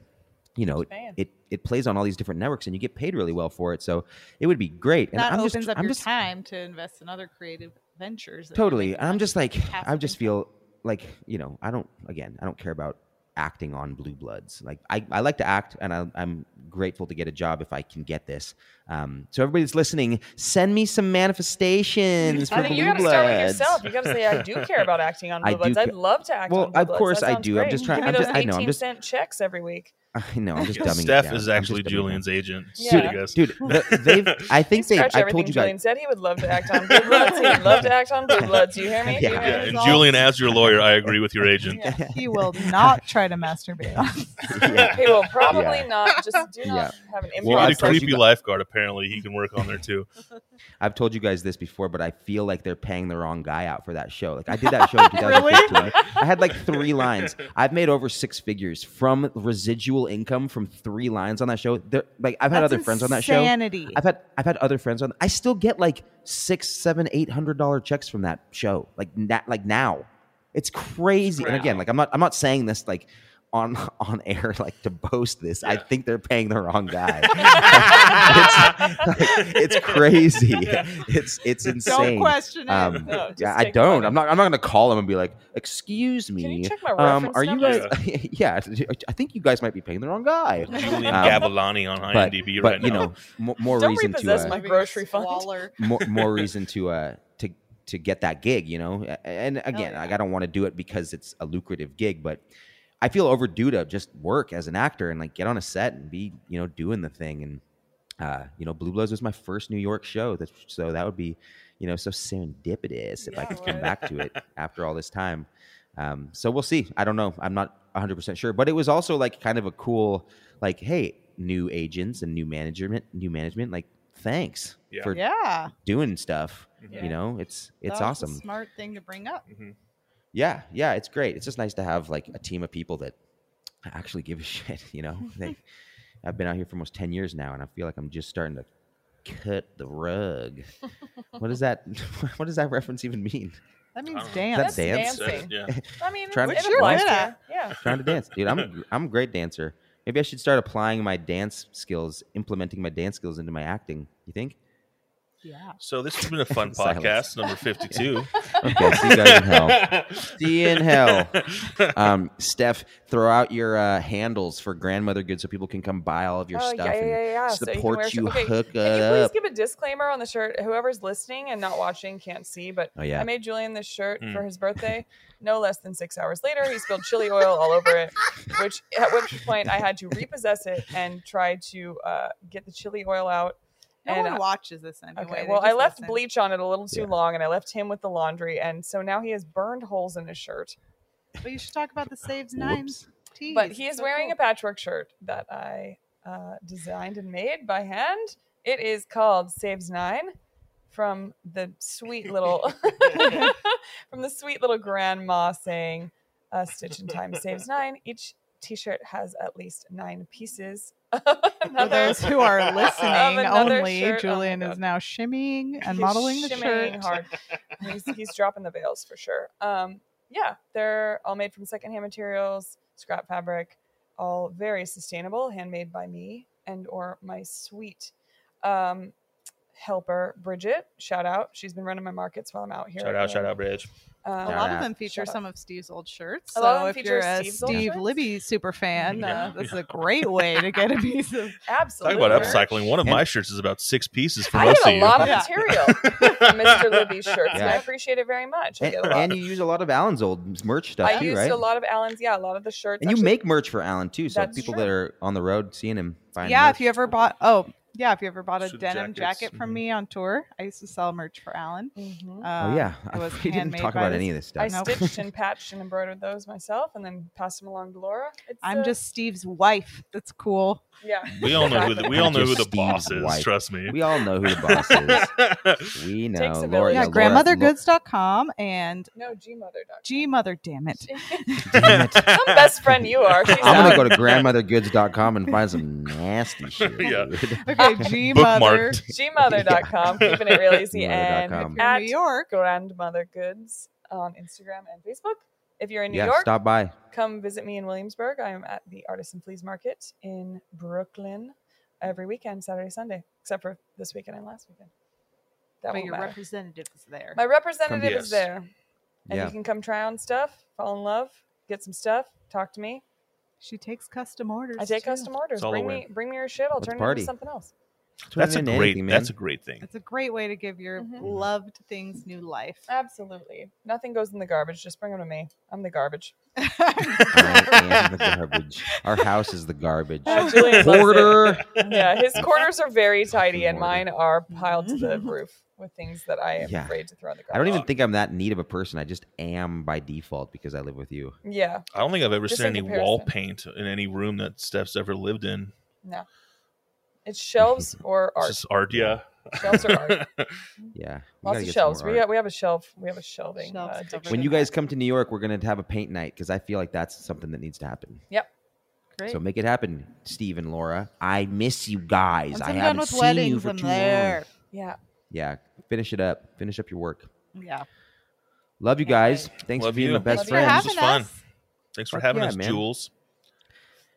you know, it, it it plays on all these different networks, and you get paid really well for it. So it would be great. And that I'm opens just, up I'm your just time to invest in other creative ventures. totally. And I'm just like, I just feel like you know, I don't. Again, I don't care about acting on Blue Bloods. Like I, I like to act, and I, I'm grateful to get a job if I can get this. Um, so everybody that's listening, send me some manifestations for I think Blue you got to Bloods. start with yourself. You got to say, "I do care about acting on I Blue Bloods. do I'd love to act Well, on Blue of Bloods. course I do. I'm just trying- I'm those just- I know, I'm 18 just- cent checks every week. I know. I'm just Yeah, dumbing it Steph down. is actually just down. Julian's agent. Yeah. I guess. Dude, the, they've. I think they. Scratch I everything told you Julian said. He would love to act on Blue Bloods. He would love to act on Blue Bloods. You hear me? Yeah. You hear Yeah, and all- Julian, as your lawyer, I agree with your agent. Yeah. He will not try to masturbate. Yeah. He will probably Yeah. not. Just do not Yeah. have an Well, I've a improv told you creepy guys- lifeguard. Apparently, he can work on there too. I've told you guys this before, but I feel like they're paying the wrong guy out for that show. Like I did that show in 2015. I had like three lines. I've made over six figures from residual income from three lines on that show. There, like I've had That's other friends on that show. Insanity. I've had I've had other friends on. I still get like six, seven, eight hundred dollar checks from that show. Like na- like now, it's crazy. And again, like I'm not I'm not saying this like on on air like to boast this. I think they're paying the wrong guy. it's, it's crazy. It's it's insane. Don't insane. question it. Um, No, yeah, I don't. money. I'm not. I'm not going to call him and be like, "Excuse me, Can you check my um, are you guys? Yeah, I think you guys might be paying the wrong guy." Julian Um, Gavilani on But, IMDb but right you now. know, mo- more Don't reason to repossess uh, my grocery fund. more, more reason to uh to to get that gig you know and again yeah. like, i don't want to do it because it's a lucrative gig but i feel overdue to just work as an actor and like get on a set and be you know doing the thing and uh you know blue bloods was my first new york show that's so that would be you know so serendipitous if i Yeah, could come back to it after all this time um so we'll see i don't know i'm not 100% sure but it was also like kind of a cool like hey new agents and new management new management like thanks Yeah. for Yeah, doing stuff. Yeah. You know, it's it's that a awesome. smart thing to bring up. Mhm. Yeah, yeah, it's great. It's just nice to have like a team of people that actually give a shit. You know, they, I've been out here for almost ten years now, and I feel like I'm just starting to cut the rug. what does that? What does that reference even mean? That means I don't dance. That's That's dance? dancing. Yeah. I mean, Trying it's, to- it Sure. to Yeah. Trying to dance, dude. I'm a, gr- I'm a great dancer. Maybe I should start applying my dance skills, implementing my dance skills into my acting. You think? Yeah. So this has been a fun podcast, number fifty-two. Okay, see you guys in hell. See you in hell. Um, Steph, throw out your uh, handles for grandmother goods so people can come buy all of your oh, stuff yeah, yeah, and yeah, yeah. So you support wear you. okay, hook Can you please up. give a disclaimer on the shirt? Whoever's listening and not watching can't see, but Oh yeah, I made Julian this shirt Mm. for his birthday. No less than six hours later, he spilled chili oil all over it. Which at which point I had to repossess it and try to uh, get the chili oil out. No and one watches this anyway. Okay, well, I left listen. bleach on it a little too Yeah. long, and I left him with the laundry, and so now he has burned holes in his shirt. But you should talk about the Saves Nine tees. But he is So wearing cool. a patchwork shirt that I uh, designed and made by hand. It is called Saves Nine from the sweet little from the sweet little grandma saying uh, "Stitch in Time saves nine. Each T-shirt has at least nine pieces. For those who are listening only, Julian is now shimmying and He's modeling the shimmying shirt. hard. he's, he's dropping the veils for sure. Um, yeah, they're all made from secondhand materials, scrap fabric, all very sustainable, handmade by me and or my sweet um, helper Bridget. Shout out, she's been running my markets while I'm out here. shout out, shout out, Bridget. Um, A Shout lot of them feature Shout out. some of Steve's old shirts. A lot of so them if feature you're a Steve's old Steve. Libby super fan, Yeah. uh, this is a great way to get a piece of. absolutely. Talk about upcycling. One of And- my shirts is about six pieces for I most get of a you. lot of material from Mr. Libby's shirts, and I appreciate it very much. And, get a lot. and you use a lot of Alan's old merch stuff I too, used right? a lot of Alan's, yeah, a lot of the shirts. and you make merch for Alan too, so people true. that are on the road seeing him. Find yeah, merch. if you ever bought, oh yeah, if you ever bought a Suit denim jackets, jacket from mhm. me on tour, I used to sell merch for Alan. Mhm. oh Um, yeah, it was we didn't talk about this- any of this I stuff. Nope. stitched and patched and embroidered those myself, and then passed them along to Laura. It's, I'm uh, just Steve's wife. That's cool. Yeah. We all know who the, we all know who Just the boss is. wife. Trust me. we all know who the boss is. We know. Laura. Yeah, Yeah, Laura- grandmothergoods.com and No, gmother.com. gmother. Damn it. Damn it. Some best friend you are. She's I'm not. gonna go to grandmothergoods.com and find some nasty shit. Yeah. dude. Okay, gmother. Bookmarked. gmother.com, keeping it real easy, and Gmother.com. At New York. grandmother goods on Instagram and Facebook. If you're in New yeah, York, stop by. come visit me in Williamsburg. I am at the Artists & Fleas Market in Brooklyn every weekend, Saturday, Sunday, except for this weekend and last weekend. That But won't your matter. representative is there. My representative Yes. is there. And Yeah. you can come try on stuff, fall in love, get some stuff, talk to me. She takes custom orders. I take too. custom orders. It's all a Bring me bring me your shit. I'll Let's turn it into something else. That's a great. anything, that's a great thing. It's a great way to give your Mhm. loved things new life. Absolutely. Nothing goes in the garbage. Just bring them to me. I'm the garbage. I am the garbage. Our house is the garbage. Julian loves it. Porter. Yeah, his quarters are very tidy, and mine are piled to the roof with things that I am Yeah. afraid to throw in the garbage. I don't even think I'm that neat of a person. I just am by default because I live with you. Yeah, I don't think I've ever Just seen in any wall paint in any room that Steph's ever lived in. no. It's shelves or It's art. just art, yeah. Shelves or art. Yeah. we Lots of shelves. We art. have, we have a shelf. We have a shelving. Uh, when you guys come to New York, we're gonna have a paint night because I feel like that's something that needs to happen. Yep. Great. So make it happen, Steve and Laura. I miss you guys. I haven't done seen you for too there. long. yeah. Yeah, finish it up. Finish up your work. Yeah. Love you guys. Thanks Love for being you. my best Love you. Thanks for friends. This was us. Thanks for having yeah, us, man. Jules.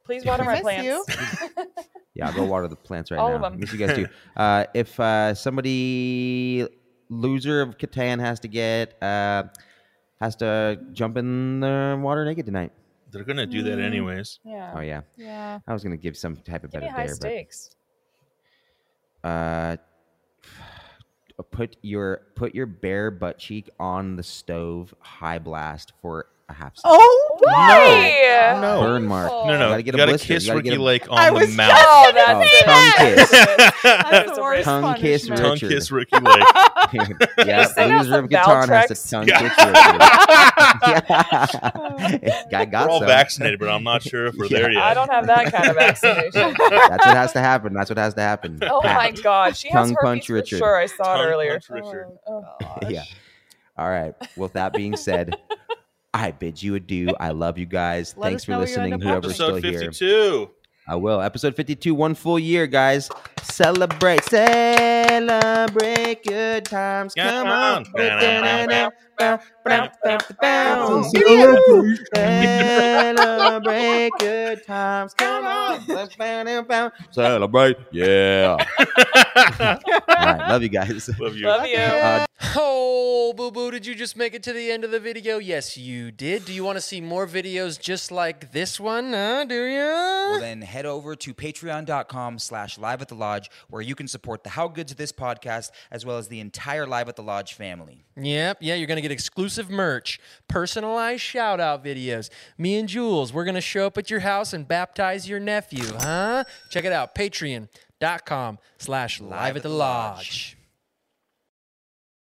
Please water my plants. you. Yeah, I'll go water the plants right All now. of 'em. Miss you guys too. Uh, if uh, somebody loser of Catan has to get uh, has to jump in the water naked tonight. They're gonna do that Mm. anyways. Yeah. Oh yeah, Yeah. I was gonna give some type of Give me better high dare, stakes. but uh, put your put your bare butt cheek on the stove, high blast for a half second. Oh, Why? Oh, no. burn mark. Oh. No, no, gotta get you a gotta blister. kiss You gotta get Ricky a- Lake I on the was mouth. Oh, that's Oh, it. tongue That's kiss. it. That's That's the worst risk. Tongue kiss punishment. Tongue kiss Ricky Lake. yeah, send out loser of some has to tongue Yeah. kiss Richard. yeah. Guy got We're all some. vaccinated, but I'm not sure if we're there yet. I don't have that kind of vaccination. That's what has to happen. That's what has to happen. Oh my god, she has Tongue herpes punch for Richard. sure. I saw it earlier. punch Richard. Oh, oh, yeah. gosh. All right. With that being said, I bid you adieu. I love you guys. Let Thanks for know what you end listening. Whoever's Episode still here. 52. I will. Episode 52, one full year, guys. Celebrate. Celebrate good times. Yeah, Come come on. on. Celebrate good times. Come on. Celebrate. Yeah. All right. Love you guys. Love you. Love you. Uh, Oh, boo boo, did you just make it to the end of the video? Yes, you did. Do you want to see more videos just like this one? Huh? Do you? Well, then head over to patreon.com slash live at the lodge where you can support the How Good's This podcast as well as the entire Live at the Lodge family. Yep, yeah, you're going to get exclusive merch, personalized shout out videos. Me and Jules, we're going to show up at your house and baptize your nephew, huh? Check it out, patreon.com slash live at the lodge.